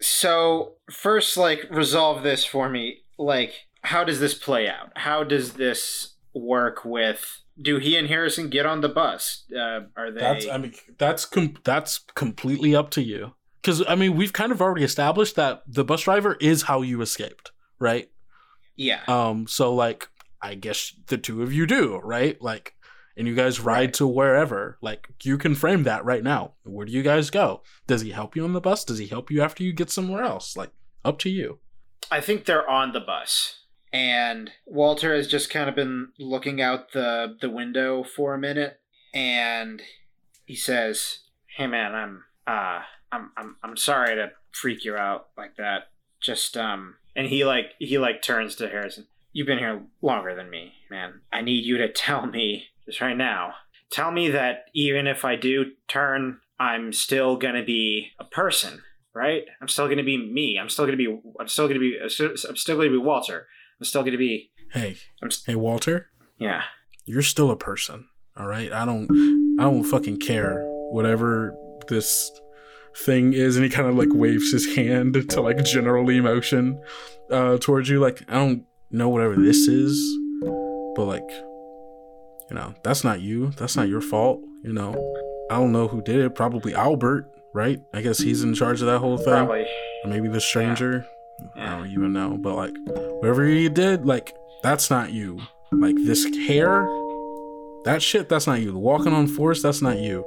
So first, like, resolve this for me. Like, how does this play out? How does this work with? Do he and Harrison get on the bus? Uh, are they? That's I mean that's com- that's completely up to you. Because I mean we've kind of already established that the bus driver is how you escaped, right? yeah. Um, so like I guess the two of you do, right? Like, and you guys ride Right. to wherever. Like you can frame that right now. Where do you guys go? Does he help you on the bus? Does he help you after you get somewhere else? Like up to you. I think they're on the bus. And Walter has just kind of been looking out the the window for a minute and he says, "Hey man, I'm uh I'm I'm I'm sorry to freak you out like that. Just um and he like he like turns to Harrison. You've been here longer than me, man. I need you to tell me just right now. Tell me that even if I do turn, I'm still going to be a person right? I'm still going to be me. I'm still going to be. I'm still going to be. I'm still going to be Walter. I'm still to be. Hey, I'm st- hey Walter, yeah. you're still a person. All right. I don't. I don't fucking care. Whatever this thing is, and he kind of like waves his hand to like general emotion uh, towards you. Like I don't know whatever this is, but like, you know, that's not you. That's not your fault. You know, I don't know who did it. Probably Albert, right? I guess he's in charge of that whole thing. Probably. Or maybe the stranger. I don't even know. But like, whatever you did, like, that's not you. Like this hair, that shit, that's not you. The walking on force, that's not you.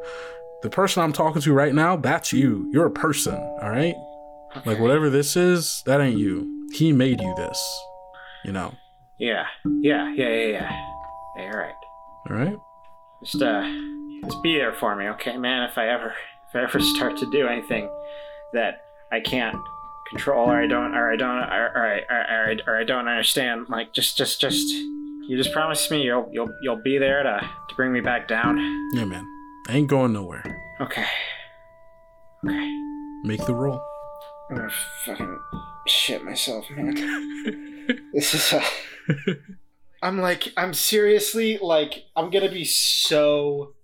The person I'm talking to right now, that's you. You're a person, all right? Like whatever this is, that ain't you. He made you this. You know. Yeah. Yeah. Yeah. Yeah. Yeah. Yeah. All right. All right? Just uh, just be there for me, okay, man. If I ever, if I ever start to do anything that I can't control, or I don't, or I don't, or, or, I, or, or, or I don't understand, like, just, just, just, you just promise me you'll, you'll, you'll be there to, to bring me back down. Yeah, man. I ain't going nowhere. Okay. Okay. Make the roll. I'm gonna fucking shit myself, man. This is. Uh, I'm like, I'm seriously like, I'm gonna be so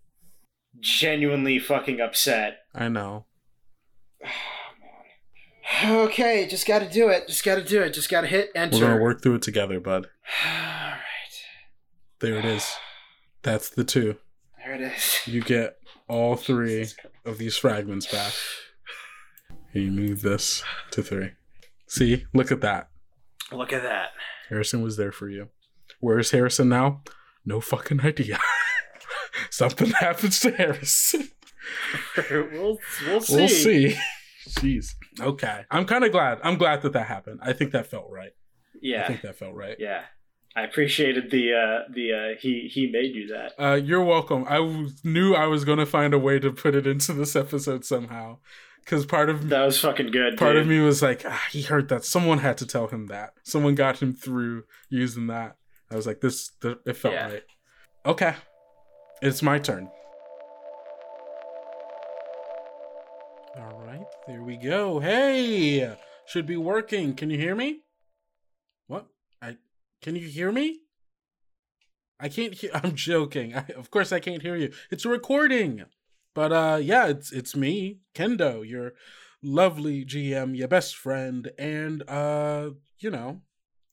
genuinely fucking upset. I know. Okay, just gotta do it. Just gotta do it. Just gotta hit enter. We're gonna work through it together, bud. Alright. There it is. That's the two. There it is. You get all three of these fragments back. And you move this to three. See, look at that. Look at that. Harrison was there for you. Where's Harrison now? No fucking idea. something happens to Harrison. we'll we'll see. We'll see. Jeez. Okay. I'm kind of glad. I'm glad that that happened. I think that felt right. Yeah. I think that felt right. yeah. I appreciated the uh the uh he he made you that. Uh, you're welcome. I w- knew I was gonna find a way to put it into this episode somehow, because part of That was fucking good. part dude. of me was like, ah, he heard that. Someone had to tell him that. Someone got him through using that. I was like, this. Th- it felt Yeah. right. Okay, it's my turn. There we go. Hey, should be working. Can you hear me? What? I can you hear me? I can't hear. I'm joking. I, of course, I can't hear you. It's a recording. But uh, yeah, it's it's me, Kendo, your lovely GM, your best friend, and uh, you know,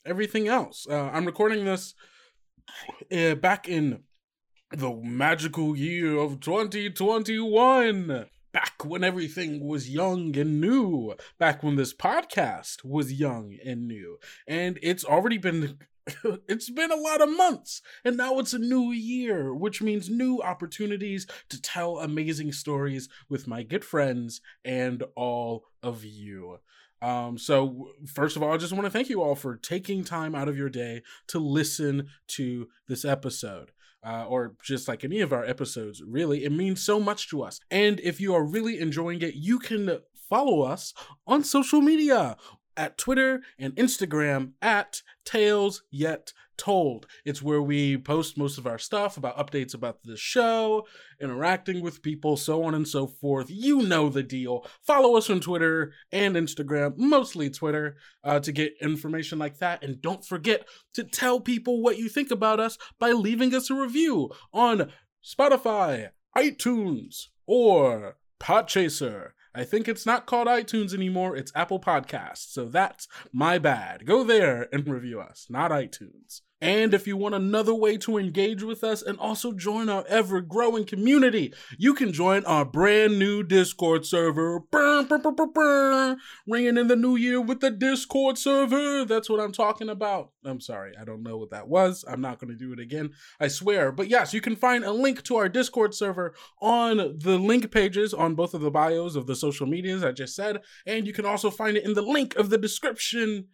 everything else. Uh, I'm recording this uh, back in the magical year of 2021. Back when everything was young and new. Back when this podcast was young and new. And it's already been it's been a lot of months and now it's a new year which means new opportunities to tell amazing stories with my good friends and all of you um so first of all i just want to thank you all for taking time out of your day to listen to this episode uh, or just like any of our episodes, really. It means so much to us. And if you are really enjoying it, you can follow us on social media at Twitter and Instagram at Tales Yet Told. It's where we post most of our stuff about updates about the show, interacting with people, so on and so forth. You know the deal. Follow us on Twitter and Instagram, mostly Twitter, uh, to get information like that. And don't forget to tell people what you think about us by leaving us a review on Spotify, iTunes, or Podchaser. I think it's not called iTunes anymore, it's Apple Podcasts. So that's my bad. Go there and review us, not iTunes. And if you want another way to engage with us and also join our ever growing community, you can join our brand new Discord server. Brr, brr, brr, brr. Ringing in the new year with the Discord server. That's what I'm talking about. I'm sorry, I don't know what that was. I'm not going to do it again, I swear. But yes, you can find a link to our Discord server on the link pages on both of the bios of the social medias I just said. And you can also find it in the link of the description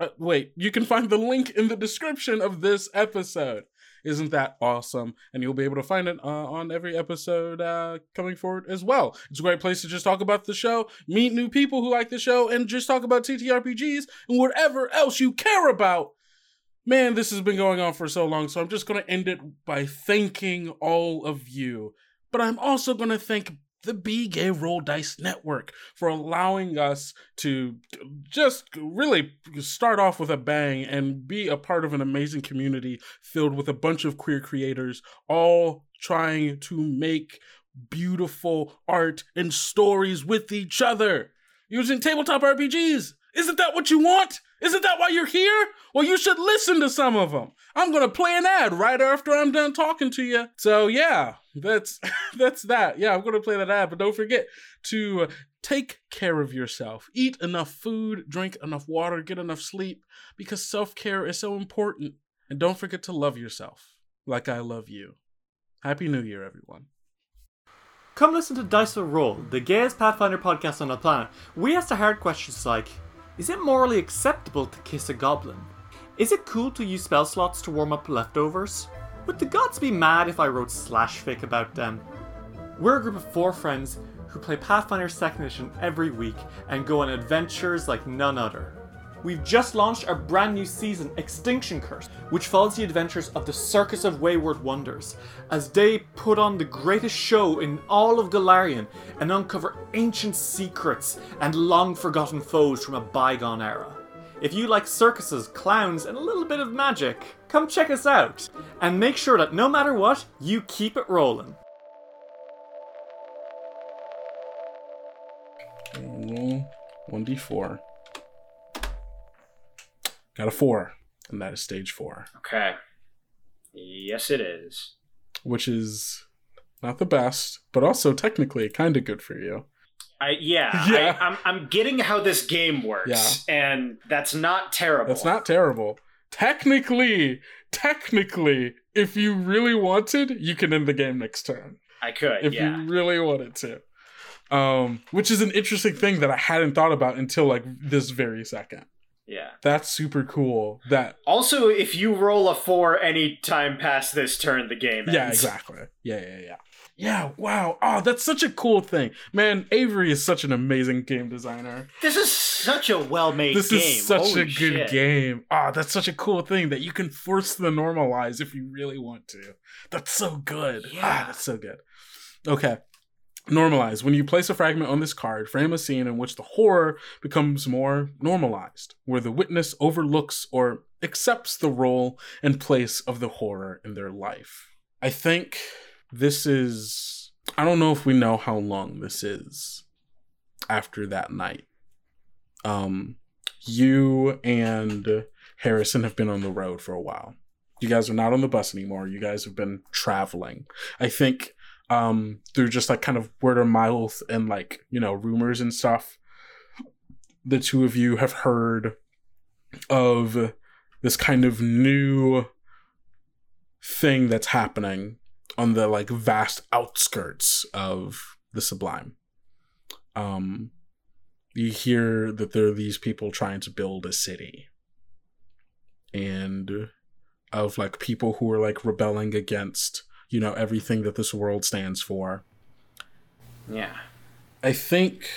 uh, wait, you can find the link in the description of this episode. Isn't that awesome? And you'll be able to find it uh, on every episode uh, coming forward as well. It's a great place to just talk about the show, meet new people who like the show, and just talk about TTRPGs and whatever else you care about. Man, this has been going on for so long, so I'm just going to end it by thanking all of you. But I'm also going to thank the Be Gay Roll Dice Network for allowing us to just really start off with a bang and be a part of an amazing community filled with a bunch of queer creators, all trying to make beautiful art and stories with each other using tabletop RPGs. Isn't that what you want? Isn't that why you're here? Well, you should listen to some of them. I'm gonna play an ad right after I'm done talking to you. So yeah, that's that's that. Yeah, I'm gonna play that ad, but don't forget to take care of yourself. Eat enough food, drink enough water, get enough sleep, because self care is so important. And don't forget to love yourself like I love you. Happy New Year, everyone. Come listen to Dice Will Roll, the gayest Pathfinder podcast on the planet. We ask the hard questions like Is it morally acceptable to kiss a goblin? Is it cool to use spell slots to warm up leftovers? Would the gods be mad if I wrote slash fic about them? We're a group of four friends who play Pathfinder 2nd Edition every week and go on adventures like none other. We've just launched our brand new season, Extinction Curse, which follows the adventures of the Circus of Wayward Wonders as they put on the greatest show in all of Golarion and uncover ancient secrets and long forgotten foes from a bygone era. If you like circuses, clowns, and a little bit of magic, come check us out. And make sure that no matter what, you keep it rolling. Mm, Roll 1d4. Got a 4, and that is stage 4, Okay. Yes, it is. which is not the best, but also technically kind of good for you. I yeah. Yeah. I, I'm I'm getting how this game works, and that's not terrible. That's not terrible. Technically, technically, if you really wanted, you can end the game next turn. I could, If yeah. you really wanted to. Um, which is an interesting thing that I hadn't thought about until like this very second. Yeah. That's super cool. That Also, if you roll a four any time past this turn, the game ends. yeah, exactly. Yeah, yeah, yeah. Yeah, wow. Oh, that's such a cool thing. Man, Avery is such an amazing game designer. This is such a well-made This game. is such Holy a good shit. game. Ah, that's such a cool thing that you can force the normalize if you really want to. That's so good. Ah, Yeah. that's so good. Okay. Normalize. When you place a fragment on this card, frame a scene in which the horror becomes more normalized, where the witness overlooks or accepts the role and place of the horror in their life. I think this is. I don't know if we know how long this is after that night. Um, you and Harrison have been on the road for a while. You guys are not on the bus anymore. You guys have been traveling. I think um through just like kind of word of mouth and like, you know, rumors and stuff. The two of you have heard of this kind of new thing that's happening on the like vast outskirts of the sublime. Um you hear that there are these people trying to build a city and of like people who are like rebelling against you know everything that this world stands for Yeah. i think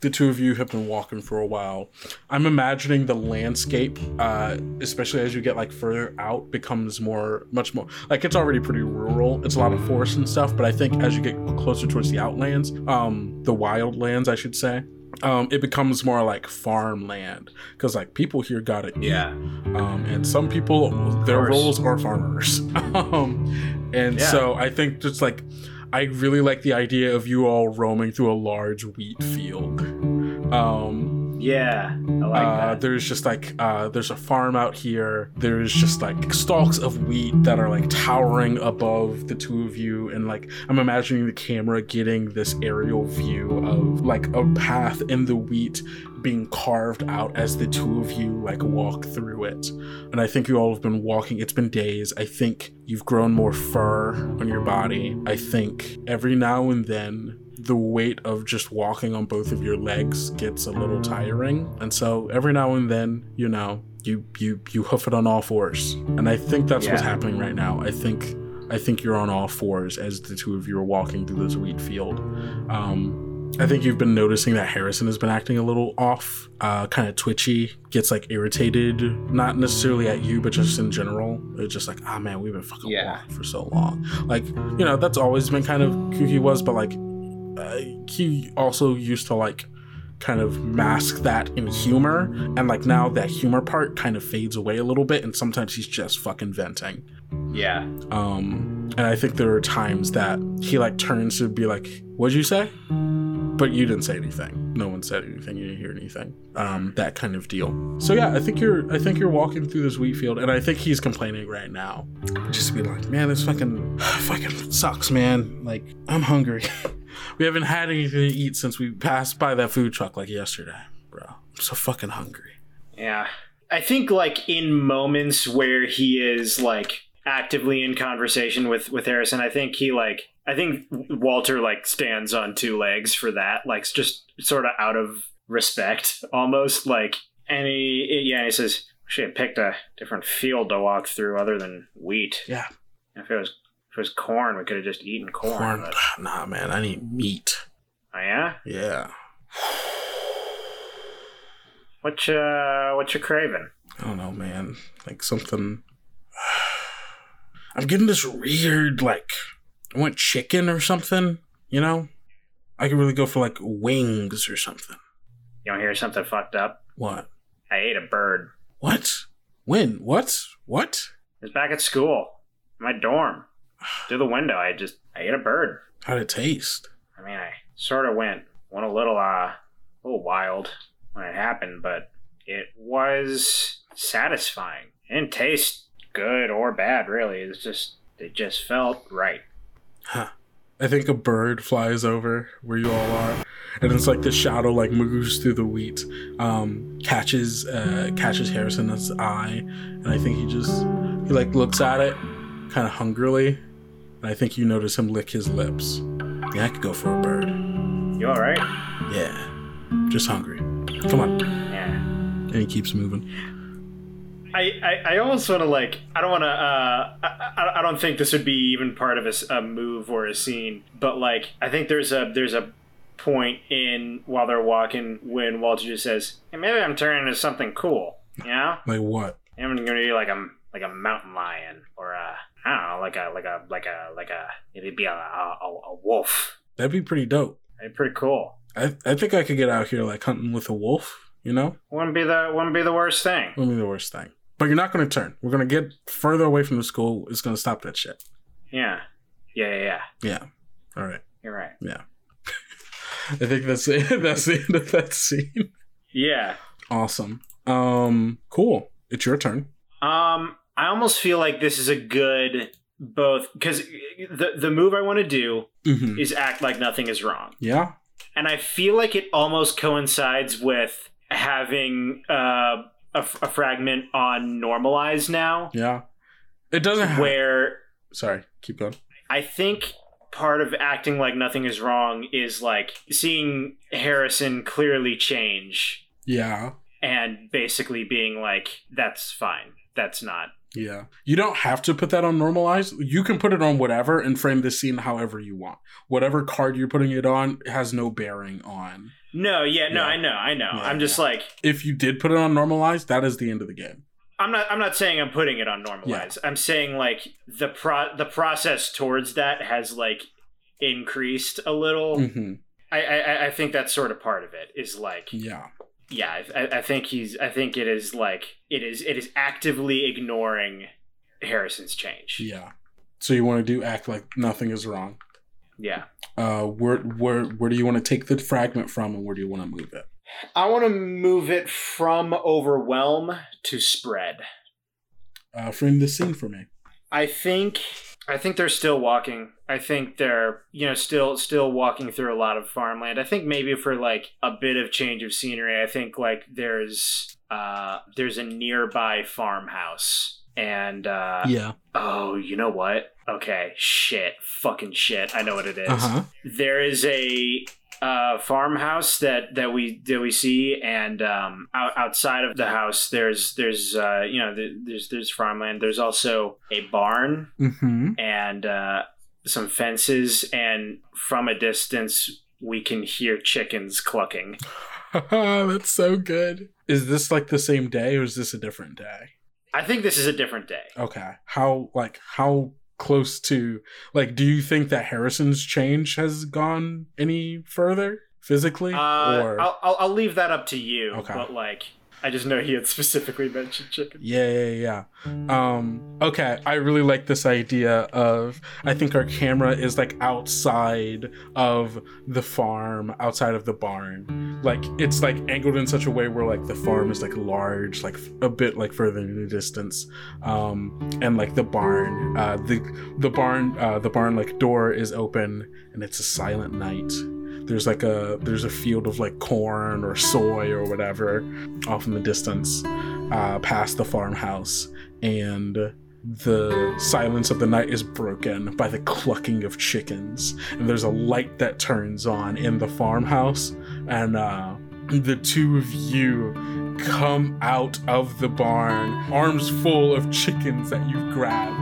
the two of you have been walking for a while i'm imagining the landscape uh especially as you get like further out becomes more much more like it's already pretty rural it's a lot of forest and stuff but i think as you get closer towards the outlands um the wildlands i should say um, it becomes more like farmland because like people here got it Yeah. um, and some people their roles are farmers um, and Yeah. so i think just like i really like the idea of you all roaming through a large wheat field. Um, Yeah. I like uh, that. there's just like uh, there's a farm out here. There's just like stalks of wheat that are like towering above the two of you, and like I'm imagining the camera getting this aerial view of like a path in the wheat being carved out as the two of you like walk through it. And I think you all have been walking. It's been days. I think you've grown more fur on your body. I think every now and then the weight of just walking on both of your legs gets a little tiring. And so every now and then you know you you you hoof it on all fours. And i think that's what's happening right now. I think i think you're on all fours as the two of you are walking through this wheat field. Um i think you've been noticing that harrison has been acting a little off uh kind of twitchy gets like irritated not necessarily at you but just in general. It's just like ah man we've been fucking Yeah. walking for so long. Like you know that's always been kind of who he was but like uh, he also used to like kind of mask that in humor and like now that humor part kind of fades away a little bit and sometimes he's just fucking venting. Yeah. um and i think there are times that he like turns to be like what'd you say? But you didn't say anything. No one said anything. You didn't hear anything. Um that kind of deal. So yeah i think you're i think you're walking through this wheat field and i think he's complaining right now. Just be like man this fucking fucking sucks man. Like i'm hungry we haven't had anything to eat since we passed by that food truck like yesterday bro i'm so fucking hungry Yeah. I think like in moments where he is like actively in conversation with with Harrison, I think he like I think Walter like stands on two legs for that, like just sort of out of respect almost like and he yeah, he says should have picked a different field to walk through other than wheat. Yeah. If it was if it was corn, we could have just eaten corn. corn but- nah man i need meat oh yeah? yeah What uh what you craving? I don't know, man. Like something. I'm getting this weird, like, I want chicken or something, you know? I could really go for, like, wings or something. You wanna hear something fucked up? What? I ate a bird. What? When? What? What? It was back at school, my dorm. Through the window, I just I ate a bird. How'd it taste? I mean, I sort of went went a little uh, a little wild when it happened, but it was satisfying. It didn't taste good or bad, really. It's just it just felt right. Huh. I think a bird flies over where you all are, and it's like the shadow like moves through the wheat, um, catches uh, catches Harrison's eye, and I think he just He like looks at it, kind of hungrily, I think you notice him lick his lips. Yeah, I could go for a bird. You all right? Yeah, just hungry. Come on. Yeah. And he keeps moving. I, I, I almost want to like I don't want to uh I, I- I don't think this would be even part of a, a move or a scene but like I think there's a there's a point in while they're walking when Walter just says hey, maybe I'm turning into something cool you know Like what? I'm gonna be like a like a mountain lion or a I don't know like a like a like a like a it'd be a a, a, wolf That'd be pretty dope. It'd be pretty cool I I think I could get out here like hunting with a wolf. You know, wouldn't be the wouldn't be the worst thing wouldn't be the worst thing. But you're not going to turn. We're going to get further away from the school. It's going to stop that shit. yeah yeah yeah yeah Yeah. All right. you're right Yeah. I think that's it. That's the end of that scene. yeah Awesome. Um. Cool. It's your turn. Um, I almost feel like this is a good both because the the move I want to do hmm is act like nothing is wrong, Yeah. and I feel like it almost coincides with having uh, a, a fragment on normalize now, Yeah. It doesn't. Where Sorry. Keep going. I think part of acting like nothing is wrong is like seeing Harrison clearly change Yeah. and basically being like, "That's fine. That's not." Yeah. You don't have to put that on normalize. You can put it on whatever and frame the scene however you want. Whatever card you're putting it on has no bearing on. No, yeah, no, Yeah. I know, I know. Yeah, I'm just yeah. like, If you did put it on normalize, that is the end of the game. I'm not. I'm not saying I'm putting it on normalize. I'm saying like the pro the process towards that has like increased a little. hmm I, I I think that's sort of part of it. Is like Yeah. Yeah. I, I think he's. I think it is like it is. It is actively ignoring Harrison's change. Yeah. So you want to do act like nothing is wrong. Yeah. Uh, where where where do you want to take the fragment from, and where do you want to move it? I want to move it from overwhelm to spread. Uh, frame the scene for me. I think I think they're still walking. I think they're you know still still walking through a lot of farmland. I think maybe for like a bit of change of scenery, I think like there's uh there's a nearby farmhouse and uh Yeah. oh, you know what? Okay, shit. Fucking shit. I know what it is. Uh huh. There is a uh, farmhouse that that we that we see, and um, out, outside of the house, there's there's uh, you know there's there's farmland. There's also a barn Mm-hmm. and uh, some fences, and from a distance, we can hear chickens clucking. That's so good. Is this like the same day, or is this a different day? I think this is a different day. Okay. How like how close to like do you think that Harrison's change has gone any further physically Uh, or I'll, I'll I'll leave that up to you. Okay. But like, I just know he had specifically mentioned chicken. yeah, yeah, yeah. Um, okay, I really like this idea of I think our camera is like outside of the farm, outside of the barn. Like it's like angled in such a way where like the farm is like large, like a bit like further in the distance. Um, and like the barn, uh, the the barn, uh, the barn like door is open and it's a silent night. There's like a there's a field of like corn or soy or whatever off in the distance uh, past the farmhouse, and the silence of the night is broken by the clucking of chickens. And there's a light that turns on in the farmhouse, and uh, the two of you come out of the barn, arms full of chickens that you've grabbed,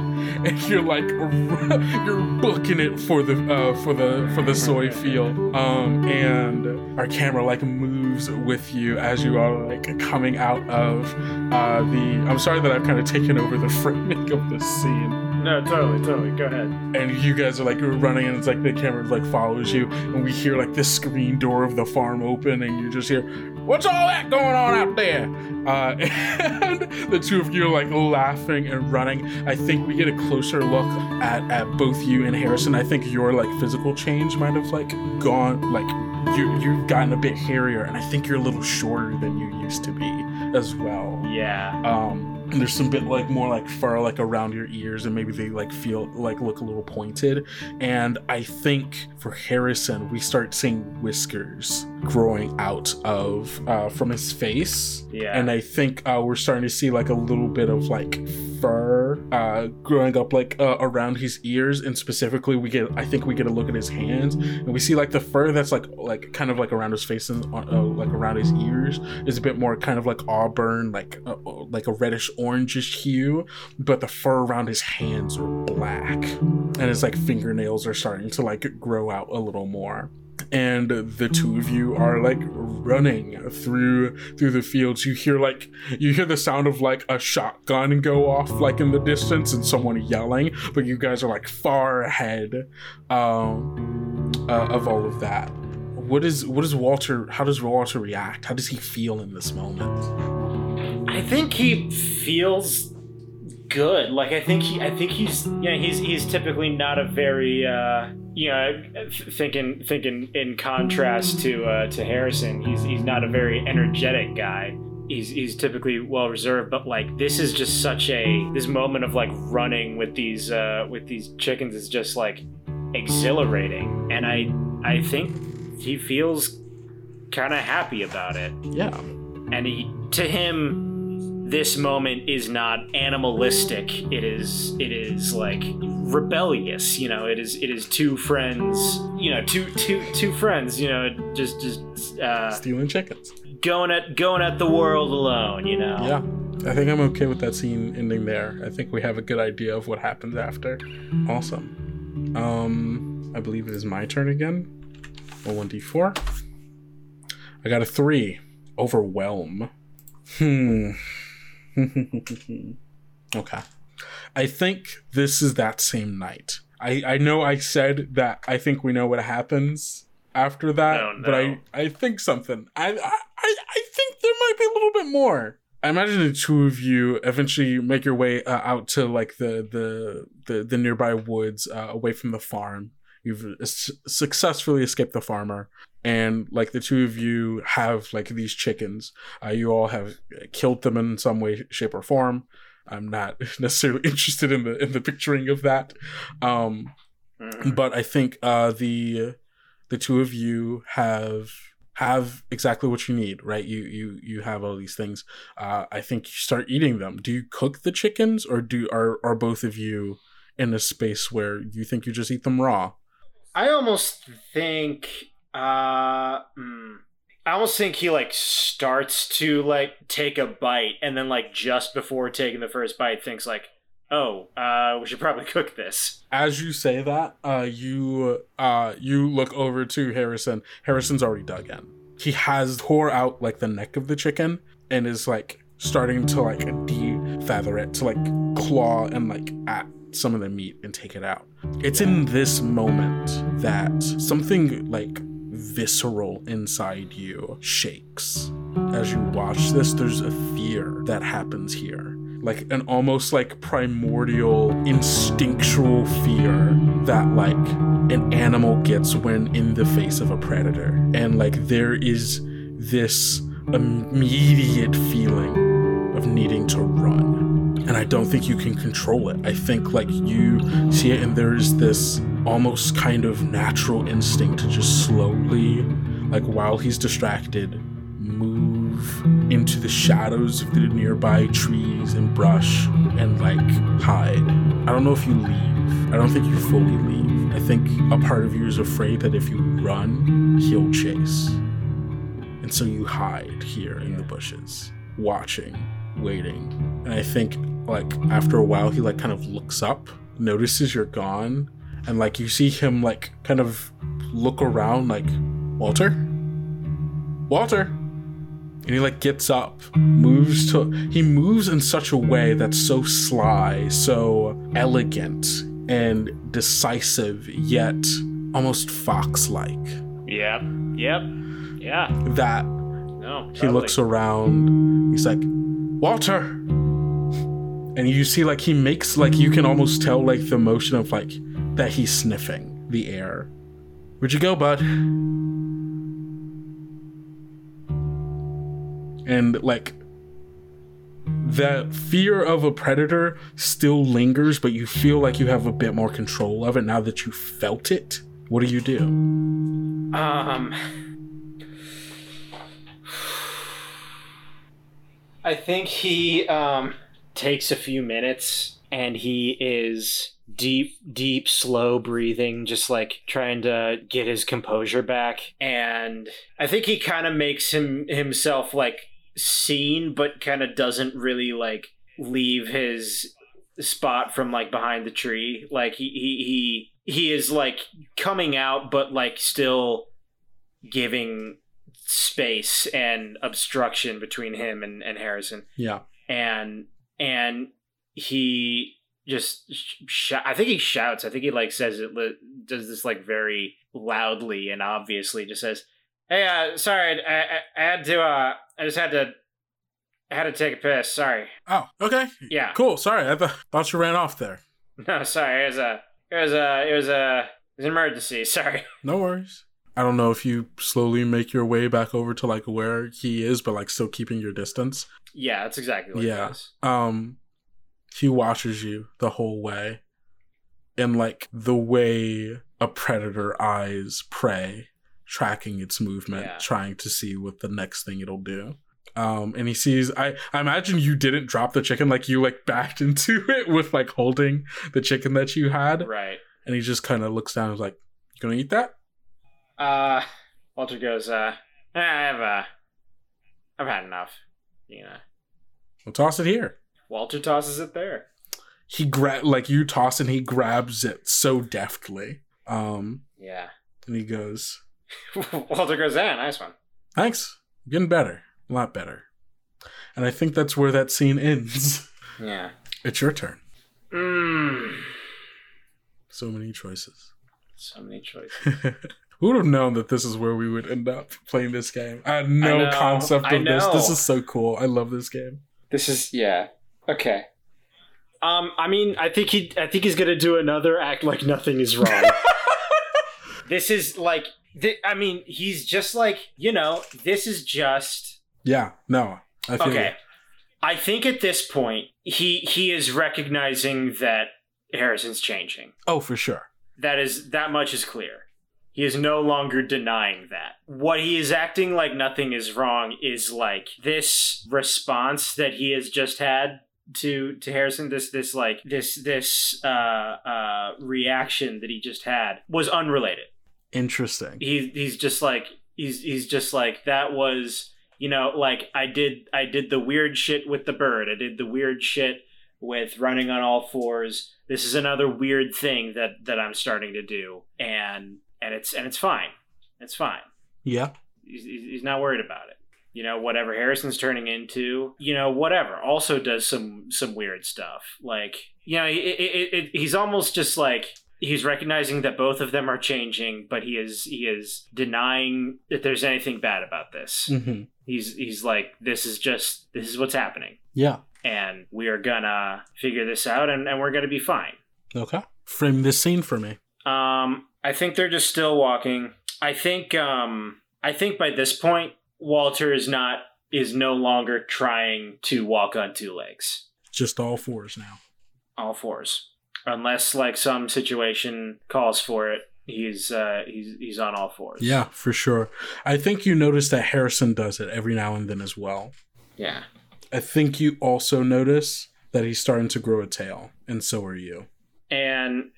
and you're like you're booking it for the uh, for the for the soy field. Um, and our camera like moves with you as you are like coming out of uh, the. I'm sorry that I've kind of taken over the framing of the scene No, totally, totally. Go ahead. and you guys are like running and it's like the camera like follows you and we hear like the screen door of the farm open and you just hear what's all that going on out there? Uh, and the two of you are like laughing and running. I think we get a closer look at, at both you and harrison. I think your like physical change might have like gone like you you've gotten a bit hairier and i think you're a little shorter than you used to be as well. Yeah. um and there's some bit like more like fur like around your ears and maybe they like feel like look a little pointed. And i think for harrison we start seeing whiskers growing out of uh from his face. Yeah. and i think uh we're starting to see like a little bit of like fur uh, growing up like uh, around his ears, and specifically we get I think we get a look at his hands, and we see like the fur that's like like kind of like around his face and uh, like around his ears is a bit more kind of like auburn, like uh, like a reddish orangish hue, but the fur around his hands are black, and his like fingernails are starting to like grow out a little more and the two of you are like running through through the fields. You hear like you hear the sound of like a shotgun go off like in the distance and someone yelling but you guys are like far ahead um uh, of all of that. What is what is walter how does walter react? How does he feel in this moment? I think he feels good. Like I think he, I think he's, know, he's he's typically not a very, uh, you know, thinking thinking in contrast to uh, to Harrison. He's he's not a very energetic guy. He's he's typically well reserved, but like this is just such a this moment of like running with these uh, with these chickens is just like exhilarating, and I I think he feels kind of happy about it. yeah and he to him this moment is not animalistic it is it is like rebellious you know it is it is two friends you know two two two friends you know just just uh stealing chickens. going at going at the world alone you know? Yeah. I think i'm okay with that scene ending there. I think we have a good idea of what happens after. Awesome. Um i believe it is my turn again. Roll 1d4 i got a three. Overwhelm. Hmm. Okay i think this is that same night i i know i said that i think we know what happens after that Oh, but i i think something I, I i i think there might be a little bit more I imagine the two of you eventually make your way uh, out to like the the the, the nearby woods uh, away from the farm. You've s- successfully escaped the farmer, and like the two of you have like these chickens. Uh, you all have killed them in some way, shape, or form. I'm not necessarily interested in the in the picturing of that, um, Mhm. but I think uh, the the two of you have have exactly what you need, right? You you you have all these things. Uh, I think you start eating them. Do you cook the chickens, or do are are both of you in a space where you think you just eat them raw? I almost think uh mm, I almost think he like starts to like take a bite and then like just before taking the first bite thinks like, "Oh, uh we should probably cook this." As you say that, uh, you uh you look over to Harrison. Harrison's already dug in. He has tore out like the neck of the chicken and is like starting to like de-feather it to like claw and like at some of the meat and take it out. It's in this moment that something like visceral inside you shakes. As you watch this, there's a fear that happens here. Like an almost like primordial, instinctual fear that like an animal gets when in the face of a predator. And like there is this immediate feeling of needing to run and I don't think you can control it. I think like you see it, and there is this almost kind of natural instinct to just slowly, like while he's distracted, move into the shadows of the nearby trees and brush and like hide. I don't know if you leave. I don't think you fully leave. I think a part of you is afraid that if you run, he'll chase. And so you hide here in the bushes, watching, waiting. And I think like after a while he like kind of looks up, notices you're gone, and like you see him like kind of look around like Walter? Walter? And he like gets up, moves to he moves in such a way that's so sly, so elegant and decisive, yet almost fox-like. Yep. Yep. Yeah. That No. he looks around. He's like, Walter. And you see, like, he makes, like, you can almost tell, like, the motion of, like, that he's sniffing the air. Where'd you go, bud? And, like, that fear of a predator still lingers, but you feel like you have a bit more control of it now that you felt it. What do you do? Um I think he um takes a few minutes and he is deep, deep, slow breathing, just like trying to get his composure back. And I think he kind of makes him himself like seen, but kind of doesn't really like leave his spot from like behind the tree. Like he he he he is like coming out, but like still giving space and obstruction between him and, and Harrison. Yeah. And and he just sh- I think he shouts. I think he like says it does this like very loudly and obviously just says, "Hey, uh, sorry, I, I, I had to. Uh, I just had to. I had to take a piss. Sorry. Oh, okay. Yeah. Cool. Sorry, I th- thought you ran off there. No, sorry. It was a. It was a. It was a. It was an emergency. Sorry. No worries. I don't know if you slowly make your way back over to like where he is, but like still keeping your distance. Yeah, that's exactly what Yeah. Um, he watches you the whole way, and like the way a predator eyes prey, tracking its movement, Yeah. trying to see what the next thing it'll do. Um, and he sees. I I imagine you didn't drop the chicken, like you like backed into it with like holding the chicken that you had, Right. and he just kind of looks down. and is like, "You gonna eat that?" Uh, Walter goes. Uh, I have. Uh, I've had enough. You know. We'll toss it here. Walter tosses it there. He grab like you toss and he grabs it so deftly. Um, Yeah. and he goes, Walter goes. Yeah, nice one. "Thanks, getting better, a lot better." And I think that's where that scene ends. Yeah. it's your turn. Mmm. So many choices. So many choices. Who would have known that this is where we would end up playing this game? I had no know, concept of this. This is so cool. I love this game. This is yeah. Okay. Um, I mean, I think he, I think he's gonna do another act like nothing is wrong. this is like, th- I mean, he's just like, you know, this is just Yeah, no, I feel okay. you. I think at this point, he he is recognizing that Harrison's changing. Oh, for sure. That is that much is clear. He is no longer denying that. What he is acting like nothing is wrong is like this response that he has just had to to Harrison this this like this this uh uh reaction that he just had was unrelated. Interesting. He he's just like he's he's just like that was you know like I did I did the weird shit with the bird. I did the weird shit with running on all fours. This is another weird thing that that I'm starting to do, and and it's and it's fine. It's fine. Yeah. He's, he's he's not worried about it. You know, whatever Harrison's turning into, you know, whatever. Also does some some weird stuff. Like, you know, it, it, it, he's almost just like he's recognizing that both of them are changing, but he is he is denying that there's anything bad about this. hmm He's he's like, this is just this is what's happening Yeah. and we are gonna figure this out and, and we're gonna be fine. Okay. Frame this scene for me. Um, I think they're just still walking. I think um I think by this point Walter is not is no longer trying to walk on two legs. Just all fours now. All fours. Unless like some situation calls for it, he's uh he's he's on all fours. Yeah, for sure. I think you notice that Harrison does it every now and then as well. Yeah. I think you also notice that he's starting to grow a tail, and so are you. And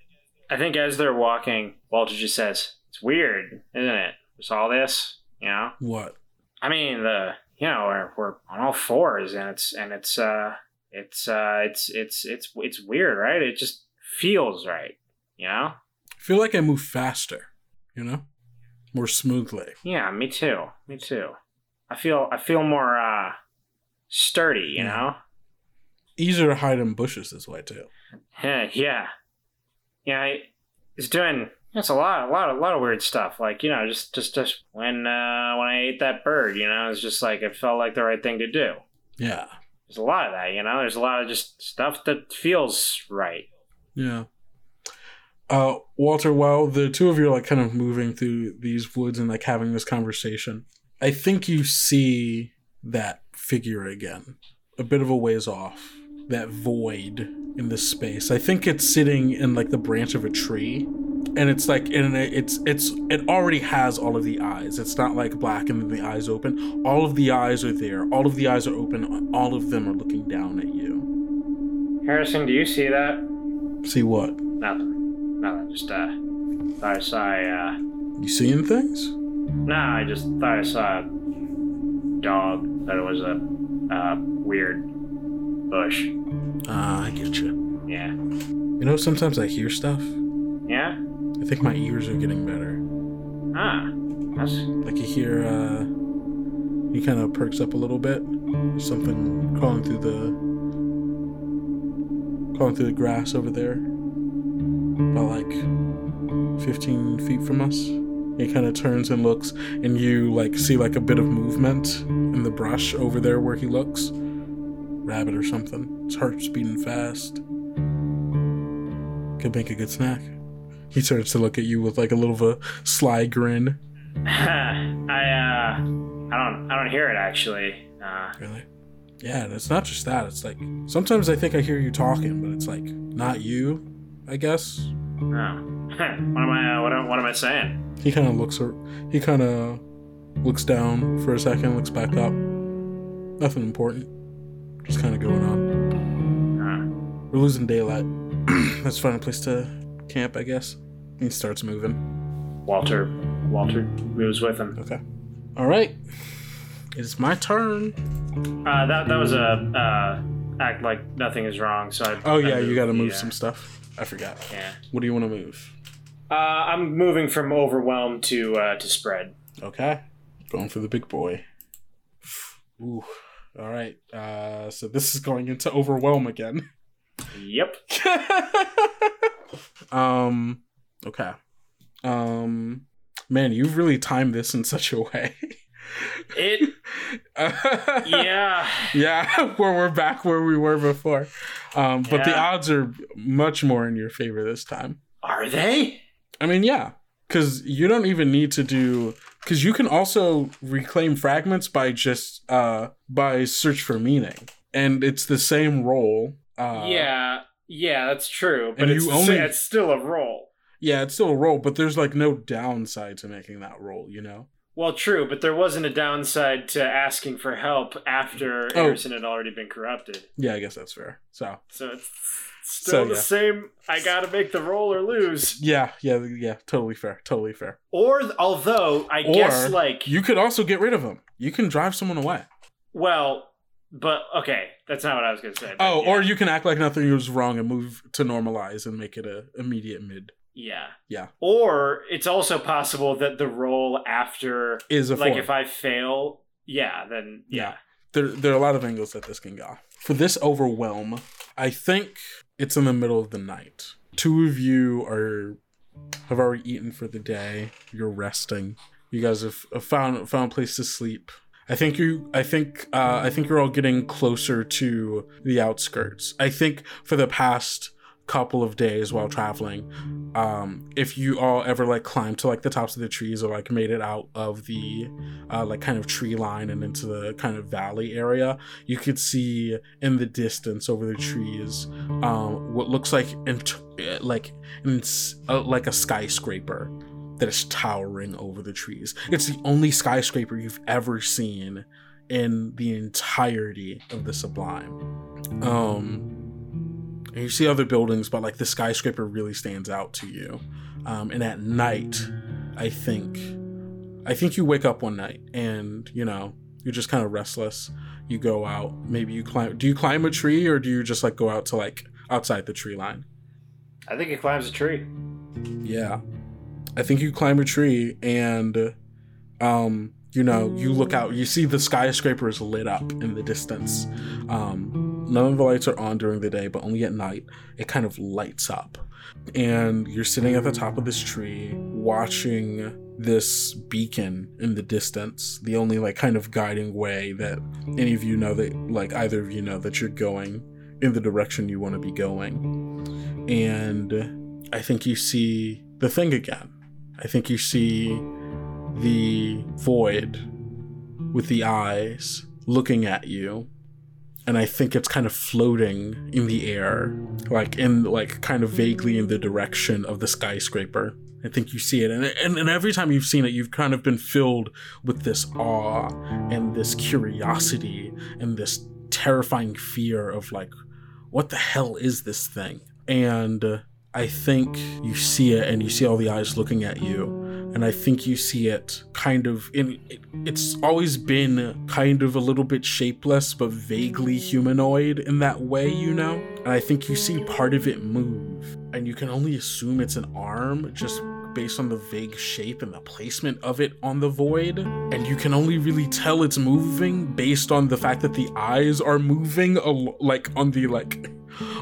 I think as they're walking, Walter just says, It's weird, isn't it? There's all this, you know? What? I mean, the you know we're, we're on all fours, and it's and it's uh it's uh it's it's it's it's weird, right? It just feels right, you know? I feel like I move faster, you know? More smoothly. Yeah, me too, me too. I feel I feel more uh sturdy, you Yeah. know? Easier to hide in bushes this way, too. Yeah, yeah, yeah. It's doing it's a lot, a lot, a lot of weird stuff. Like you know, just just just when uh when I ate that bird, you know, it's just like it felt like the right thing to do. Yeah. There's a lot of that, you know. There's a lot of just stuff that feels right. Yeah. Uh, Walter, while the two of you are like kind of moving through these woods and like having this conversation, I think you see that figure again, a bit of a ways off, that void in this space. I think it's sitting in like the branch of a tree, and it's like and it's it's it already has all of the eyes. It's not like black and then the eyes open. All of the eyes are there. All of the eyes are open. All of them are looking down at you. Harrison, do you see that? See what? Nothing. Nothing. Just uh, thought I saw. Uh, You seeing things? nah, I just thought I saw a dog. That it was a uh, weird bush. Ah, I get you. Yeah. You know, sometimes I hear stuff. Yeah. I think my ears are getting better. Ah. That's Like you hear, uh, he kind of perks up a little bit. There's something crawling through the, crawling through the grass over there. About like 15 feet from us. He kind of turns and looks, and you like see like a bit of movement in the brush over there where he looks. Rabbit or something. His heart's beating fast. Could make a good snack. He turns to look at you with like a little of a sly grin. I uh, I don't I don't hear it actually. Uh, Really? Yeah, and it's not just that. It's like sometimes I think I hear you talking, but it's like not you. I guess oh. what am I? Uh, what am, what am I saying? he kind of looks. He kind of looks down for a second, looks back up. Nothing important. Kind of going on. We're losing daylight. Let's find a place to camp, I guess. He starts moving. Walter Walter moves with him. Okay. All right. It's my turn. Uh, that that was a uh, act like nothing is wrong. So I. Oh I yeah, you got to move uh, some stuff. I forgot. Yeah. What do you want to move? Uh, I'm moving from overwhelmed to uh, to spread. Okay. Going for the big boy. Ooh. All right. Uh, so this is going into overwhelm again. Yep. um. Okay. Um. Man, you've really timed this in such a way. It. Yeah. yeah, where we're back where we were before. Um, but the odds are much more in your favor this time. Are they? I mean, yeah, because you don't even need to do because you can also reclaim fragments by just uh by search for meaning, and it's the same roll. Uh, yeah. Yeah, that's true. But it's you only- it's still a roll yeah, it's still a roll, but there's like no downside to making that roll. You know? Well, true, but there wasn't a downside to asking for help after Oh. Harrison had already been corrupted. Yeah, I guess that's fair. So So it's still So, the yeah. same. I gotta make the roll or lose. yeah, yeah, yeah, totally fair, totally fair. Or although I Or guess like You could also get rid of him. You can drive someone away. well, but okay, that's not what I was gonna say. Oh, yeah. or you can act like nothing was wrong and move to normalize and make it a immediate mid. Yeah, Yeah. Or it's also possible that the roll after, Is a like, four. if I fail, yeah, then yeah. there, there are a lot of angles that this can go. For this overwhelm, I think it's in the middle of the night. Two of you are have already eaten for the day. You're resting. You guys have, have found found a place to sleep. I think you. I think. Uh, I think you're all getting closer to the outskirts. I think for the past couple of days while traveling, um, if you all ever like climbed to like the tops of the trees or like made it out of the uh, like kind of tree line and into the kind of valley area, you could see in the distance over the trees um, what looks like int- like ins- uh, like a skyscraper that is towering over the trees. It's the only skyscraper you've ever seen in the entirety of the Sublime. Um, and you see other buildings, but like the skyscraper really stands out to you. Um, and at night, I think, I think you wake up one night and you know you're just kind of restless. You go out, maybe you climb. Do you climb a tree or do you just like go out to like outside the tree line? I think it climbs a tree. Yeah. I think you climb a tree and um you know, you look out, you see the skyscraper is lit up in the distance. Um none of the lights are on during the day, but only at night it kind of lights up. And you're sitting at the top of this tree watching this beacon in the distance, the only like kind of guiding way that any of you know that like either of you know that you're going in the direction you want to be going. And I think you see the thing again. I think you see the void with the eyes looking at you. And I think it's kind of floating in the air, like in like kind of vaguely in the direction of the skyscraper. I think you see it, and, and and every time you've seen it, you've kind of been filled with this awe and this curiosity and this terrifying fear of like what the hell is this thing? And I think you see it and you see all the eyes looking at you. And I think you see it kind of in it, it's always been kind of a little bit shapeless but vaguely humanoid in that way, you know? And I think you see part of it move. And you can only assume it's an arm just based on the vague shape and the placement of it on the void. And you can only really tell it's moving based on the fact that the eyes are moving al- like on the like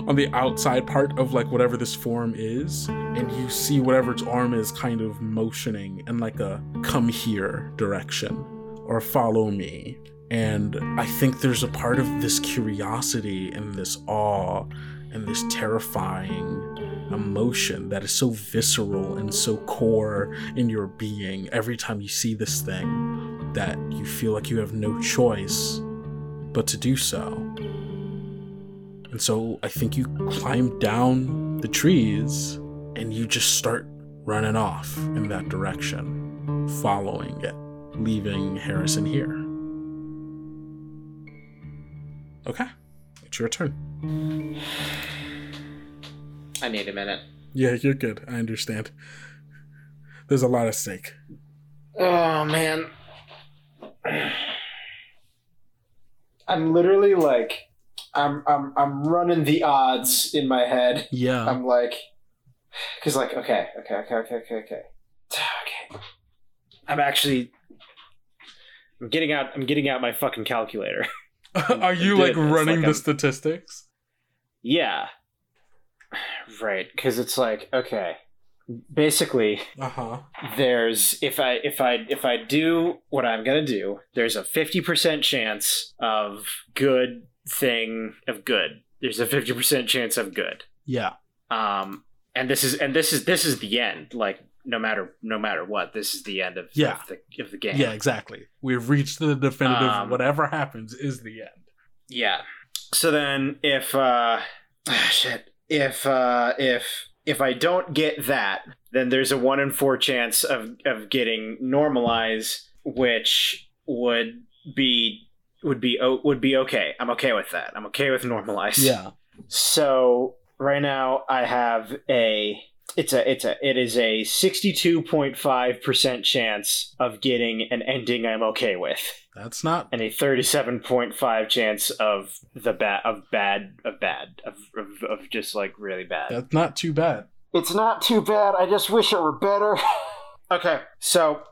on the outside part of like whatever this form is and you see whatever its arm is kind of motioning in like a come here direction or follow me and i think there's a part of this curiosity and this awe and this terrifying emotion that is so visceral and so core in your being every time you see this thing that you feel like you have no choice but to do so. And so I think you climb down the trees and you just start running off in that direction, following it, leaving Harrison here. Okay, it's your turn. I need a minute. Yeah, you're good. I understand. There's a lot at stake. Oh man. I'm literally like I'm I'm I'm running the odds in my head. Yeah. I'm like cuz like okay, okay, okay, okay, okay, okay. Okay. I'm actually I'm getting out I'm getting out my fucking calculator. Are you like running like the I'm- statistics? Yeah. Right, cuz it's like okay. Basically, Uh huh. there's if I if I if I do what I'm gonna do, there's a fifty percent chance of good thing of good. There's a fifty percent chance of good. Yeah. Um, and this is and this is this is the end. Like no matter no matter what, this is the end of, Yeah. of the of the game. Yeah, exactly. We've reached the definitive. Um, whatever happens is the end. Yeah. So then if uh ah, shit. If uh if if I don't get that, then there's a one in four chance of of getting normalize, which would be would be would be okay. I'm okay with that. I'm okay with normalize. Yeah. So right now I have a it's a it's a it is a 62.5% chance of getting an ending I'm okay with That's not. and a 37.5 chance of the bad of bad of bad of, of, of just like really bad That's not too bad. it's not too bad i just wish it were better okay so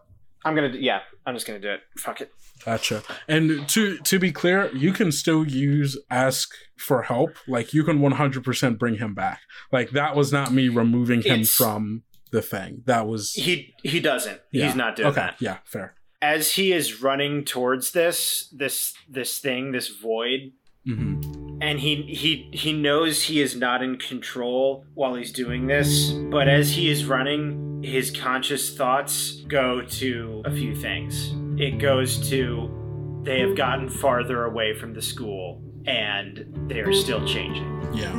i'm gonna do, yeah i'm just gonna do it fuck it Gotcha. And to to be clear, you can still use ask for help. Like you can 100% bring him back. Like that was not me removing him It's- from the thing. That was he he doesn't yeah. he's not doing okay. that Yeah, fair. As he is running towards this this this thing this void hmm and he he he knows he is not in control while he's doing this but as he is running his conscious thoughts go to a few things. It goes to they have gotten farther away from the school and they are still changing. Yeah.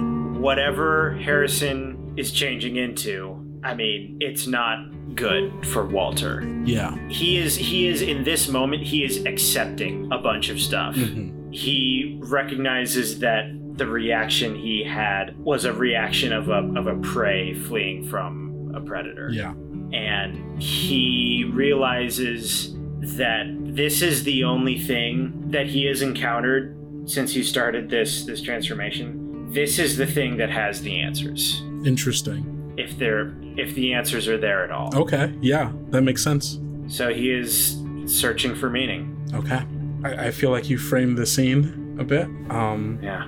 whatever harrison is changing into i mean it's not good for walter Yeah. he is he is in this moment he is accepting a bunch of stuff hmm he recognizes that the reaction he had was a reaction of a, of a prey fleeing from a predator. Yeah. And he realizes that this is the only thing that he has encountered since he started this this transformation. This is the thing that has the answers. Interesting. If they're if the answers are there at all. Okay. Yeah, that makes sense. So he is searching for meaning. Okay. I, I feel like you framed the scene a bit. Um, Yeah.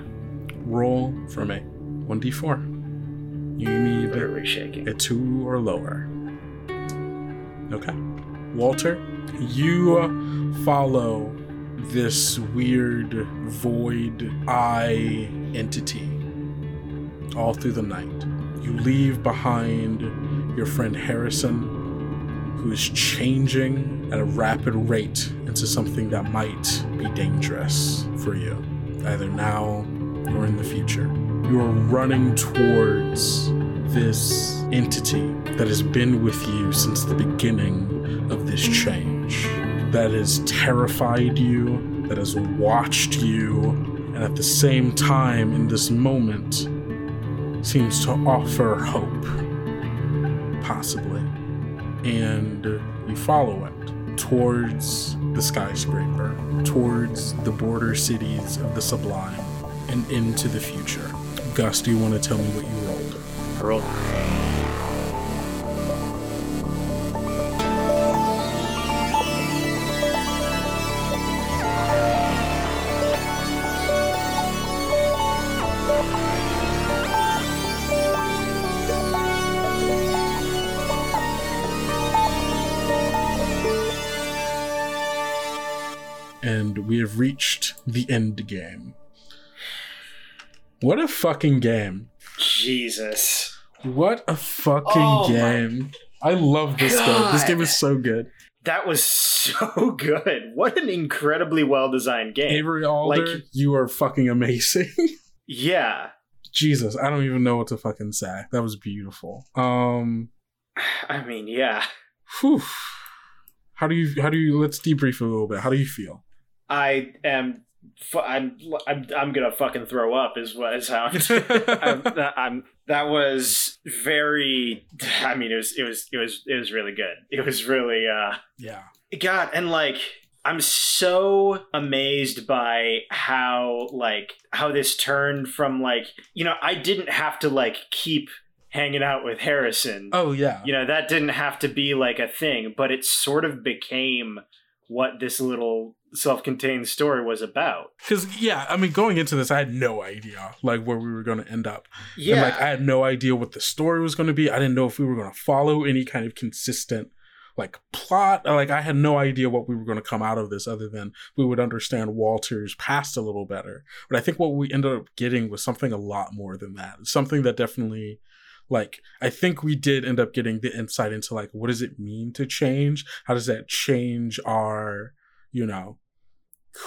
roll for me. 1d4. You need Literally shaking. a two or lower. Okay. Walter, you uh, follow this weird void eye entity all through the night. You leave behind your friend Harrison, who is changing at a rapid rate into something that might be dangerous for you, either now or in the future. You are running towards this entity that has been with you since the beginning of this change, that has terrified you, that has watched you, and at the same time, in this moment, seems to offer hope. Possibly. And you follow it towards the skyscraper, towards the border cities of the sublime, and into the future. Gus, do you want to tell me what you rolled? I rolled. And we have reached the end game. What a fucking game. Jesus. What a fucking Oh game. I love this game. This game is so good. That was so good. What an incredibly well designed game. Avery Alder, Like- you are fucking amazing. Yeah. Jesus, I don't even know what to fucking say. That was beautiful. Um I mean, yeah. whew. How do you how do you let's debrief a little bit. How do you feel? I am. I'm. I'm. I'm gonna fucking throw up. Is what is how. I'm, I'm. That was very. I mean, it was. It was. It was. It was really good. It was really. uh Yeah. God, and like I'm so amazed by how like how this turned from like you know I didn't have to like keep hanging out with Harrison. Oh yeah. You know that didn't have to be like a thing, but it sort of became what this little self-contained story was about. Because yeah, I mean, going into this, I had no idea like where we were going to end up. Yeah, And like I had no idea what the story was going to be. I didn't know if we were going to follow any kind of consistent like plot. Like I had no idea what we were going to come out of this other than we would understand Walter's past a little better. But I think what we ended up getting was something a lot more than that. Something that definitely like I think we did end up getting the insight into like what does it mean to change? How does that change our, you know,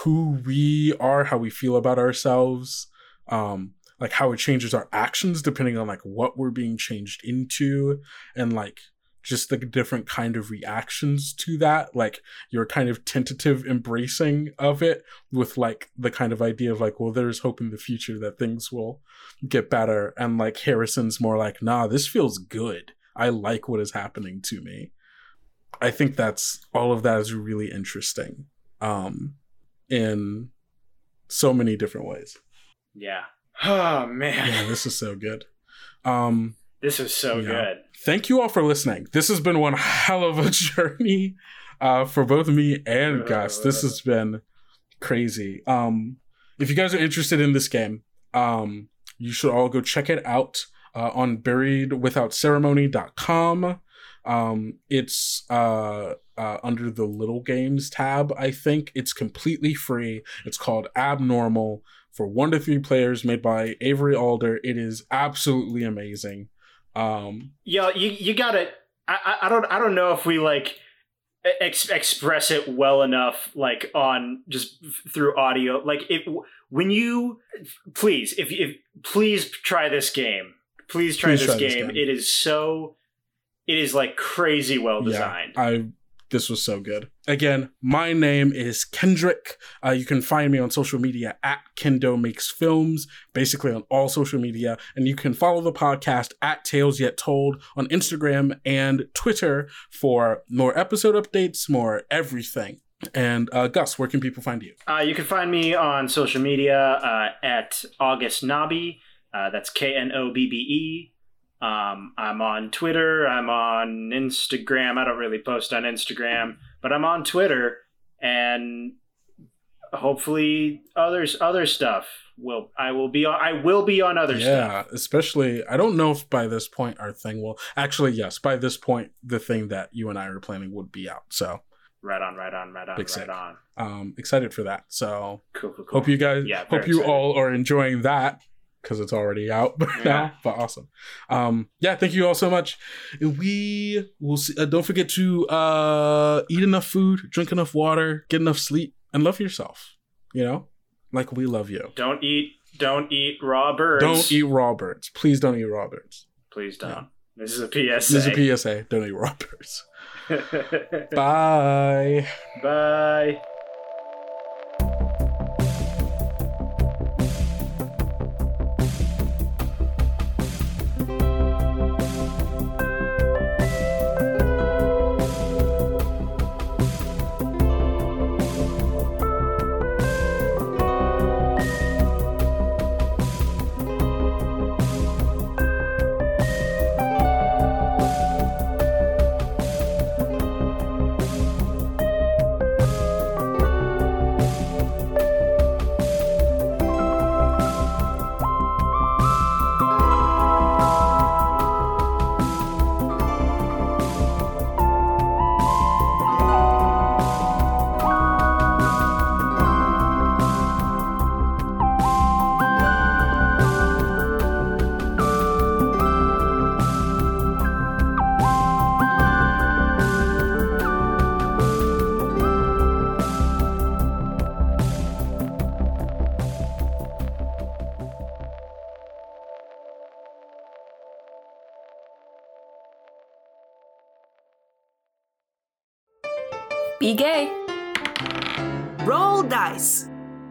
who we are, how we feel about ourselves, um, like how it changes our actions depending on like what we're being changed into, and like just the different kind of reactions to that, like your kind of tentative embracing of it with like the kind of idea of like, well, there's hope in the future that things will get better, and like Harrison's more like, nah, this feels good. I like what is happening to me. I think that's all of that is really interesting. Um, in so many different ways. yeah. Oh man, Yeah, this is so good. Um, this was so Yeah. good. thank you all for listening. This has been one hell of a journey uh, for both me and Gus. This has been crazy. Um, if you guys are interested in this game, um, you should all go check it out uh, on buriedwithoutceremony.com. Um, it's uh, uh, under the little games tab, I think. It's completely free. It's called Abnormal for one to three players, made by Avery Alder. It is absolutely amazing. Um, Yeah, you you gotta. I, I I don't I don't know if we like ex- express it well enough, like on just f- through audio. Like it when you please if if please try this game. Please try, Please this, try this game. game. It is so. It is like crazy well designed. Yeah, I this was so good. Again, my name is Kendrick. Uh, you can find me on social media at Kendo Makes Films, basically on all social media, and you can follow the podcast at Tales Yet Told on Instagram and Twitter for more episode updates, more everything. And uh, Gus, where can people find you? Uh, you can find me on social media uh, at August Knobbe. Uh, that's K N O B B E. Um, I'm on Twitter. I'm on Instagram. I don't really post on Instagram, but I'm on Twitter, and hopefully others other stuff will I will be on. I will be on other yeah, stuff. Yeah, especially I don't know if by this point our thing will actually yes, by this point the thing that you and I are planning would be out. So Right on. Right on. Right on. Big right sick. on. um excited for that. So Cool. Cool. Cool. Hope you guys, Yeah, hope you excited. all are enjoying that because it's already out Yeah. now. But awesome. Um, yeah, thank you all so much. We will see. Uh, don't forget to uh, eat enough food, drink enough water, get enough sleep, and love yourself. You know, like we love you. Don't eat. Don't eat raw birds. Don't eat raw birds. Please don't eat raw birds. Please don't. Yeah. This is a PSA. This is a PSA. Don't eat raw birds. Bye. Bye.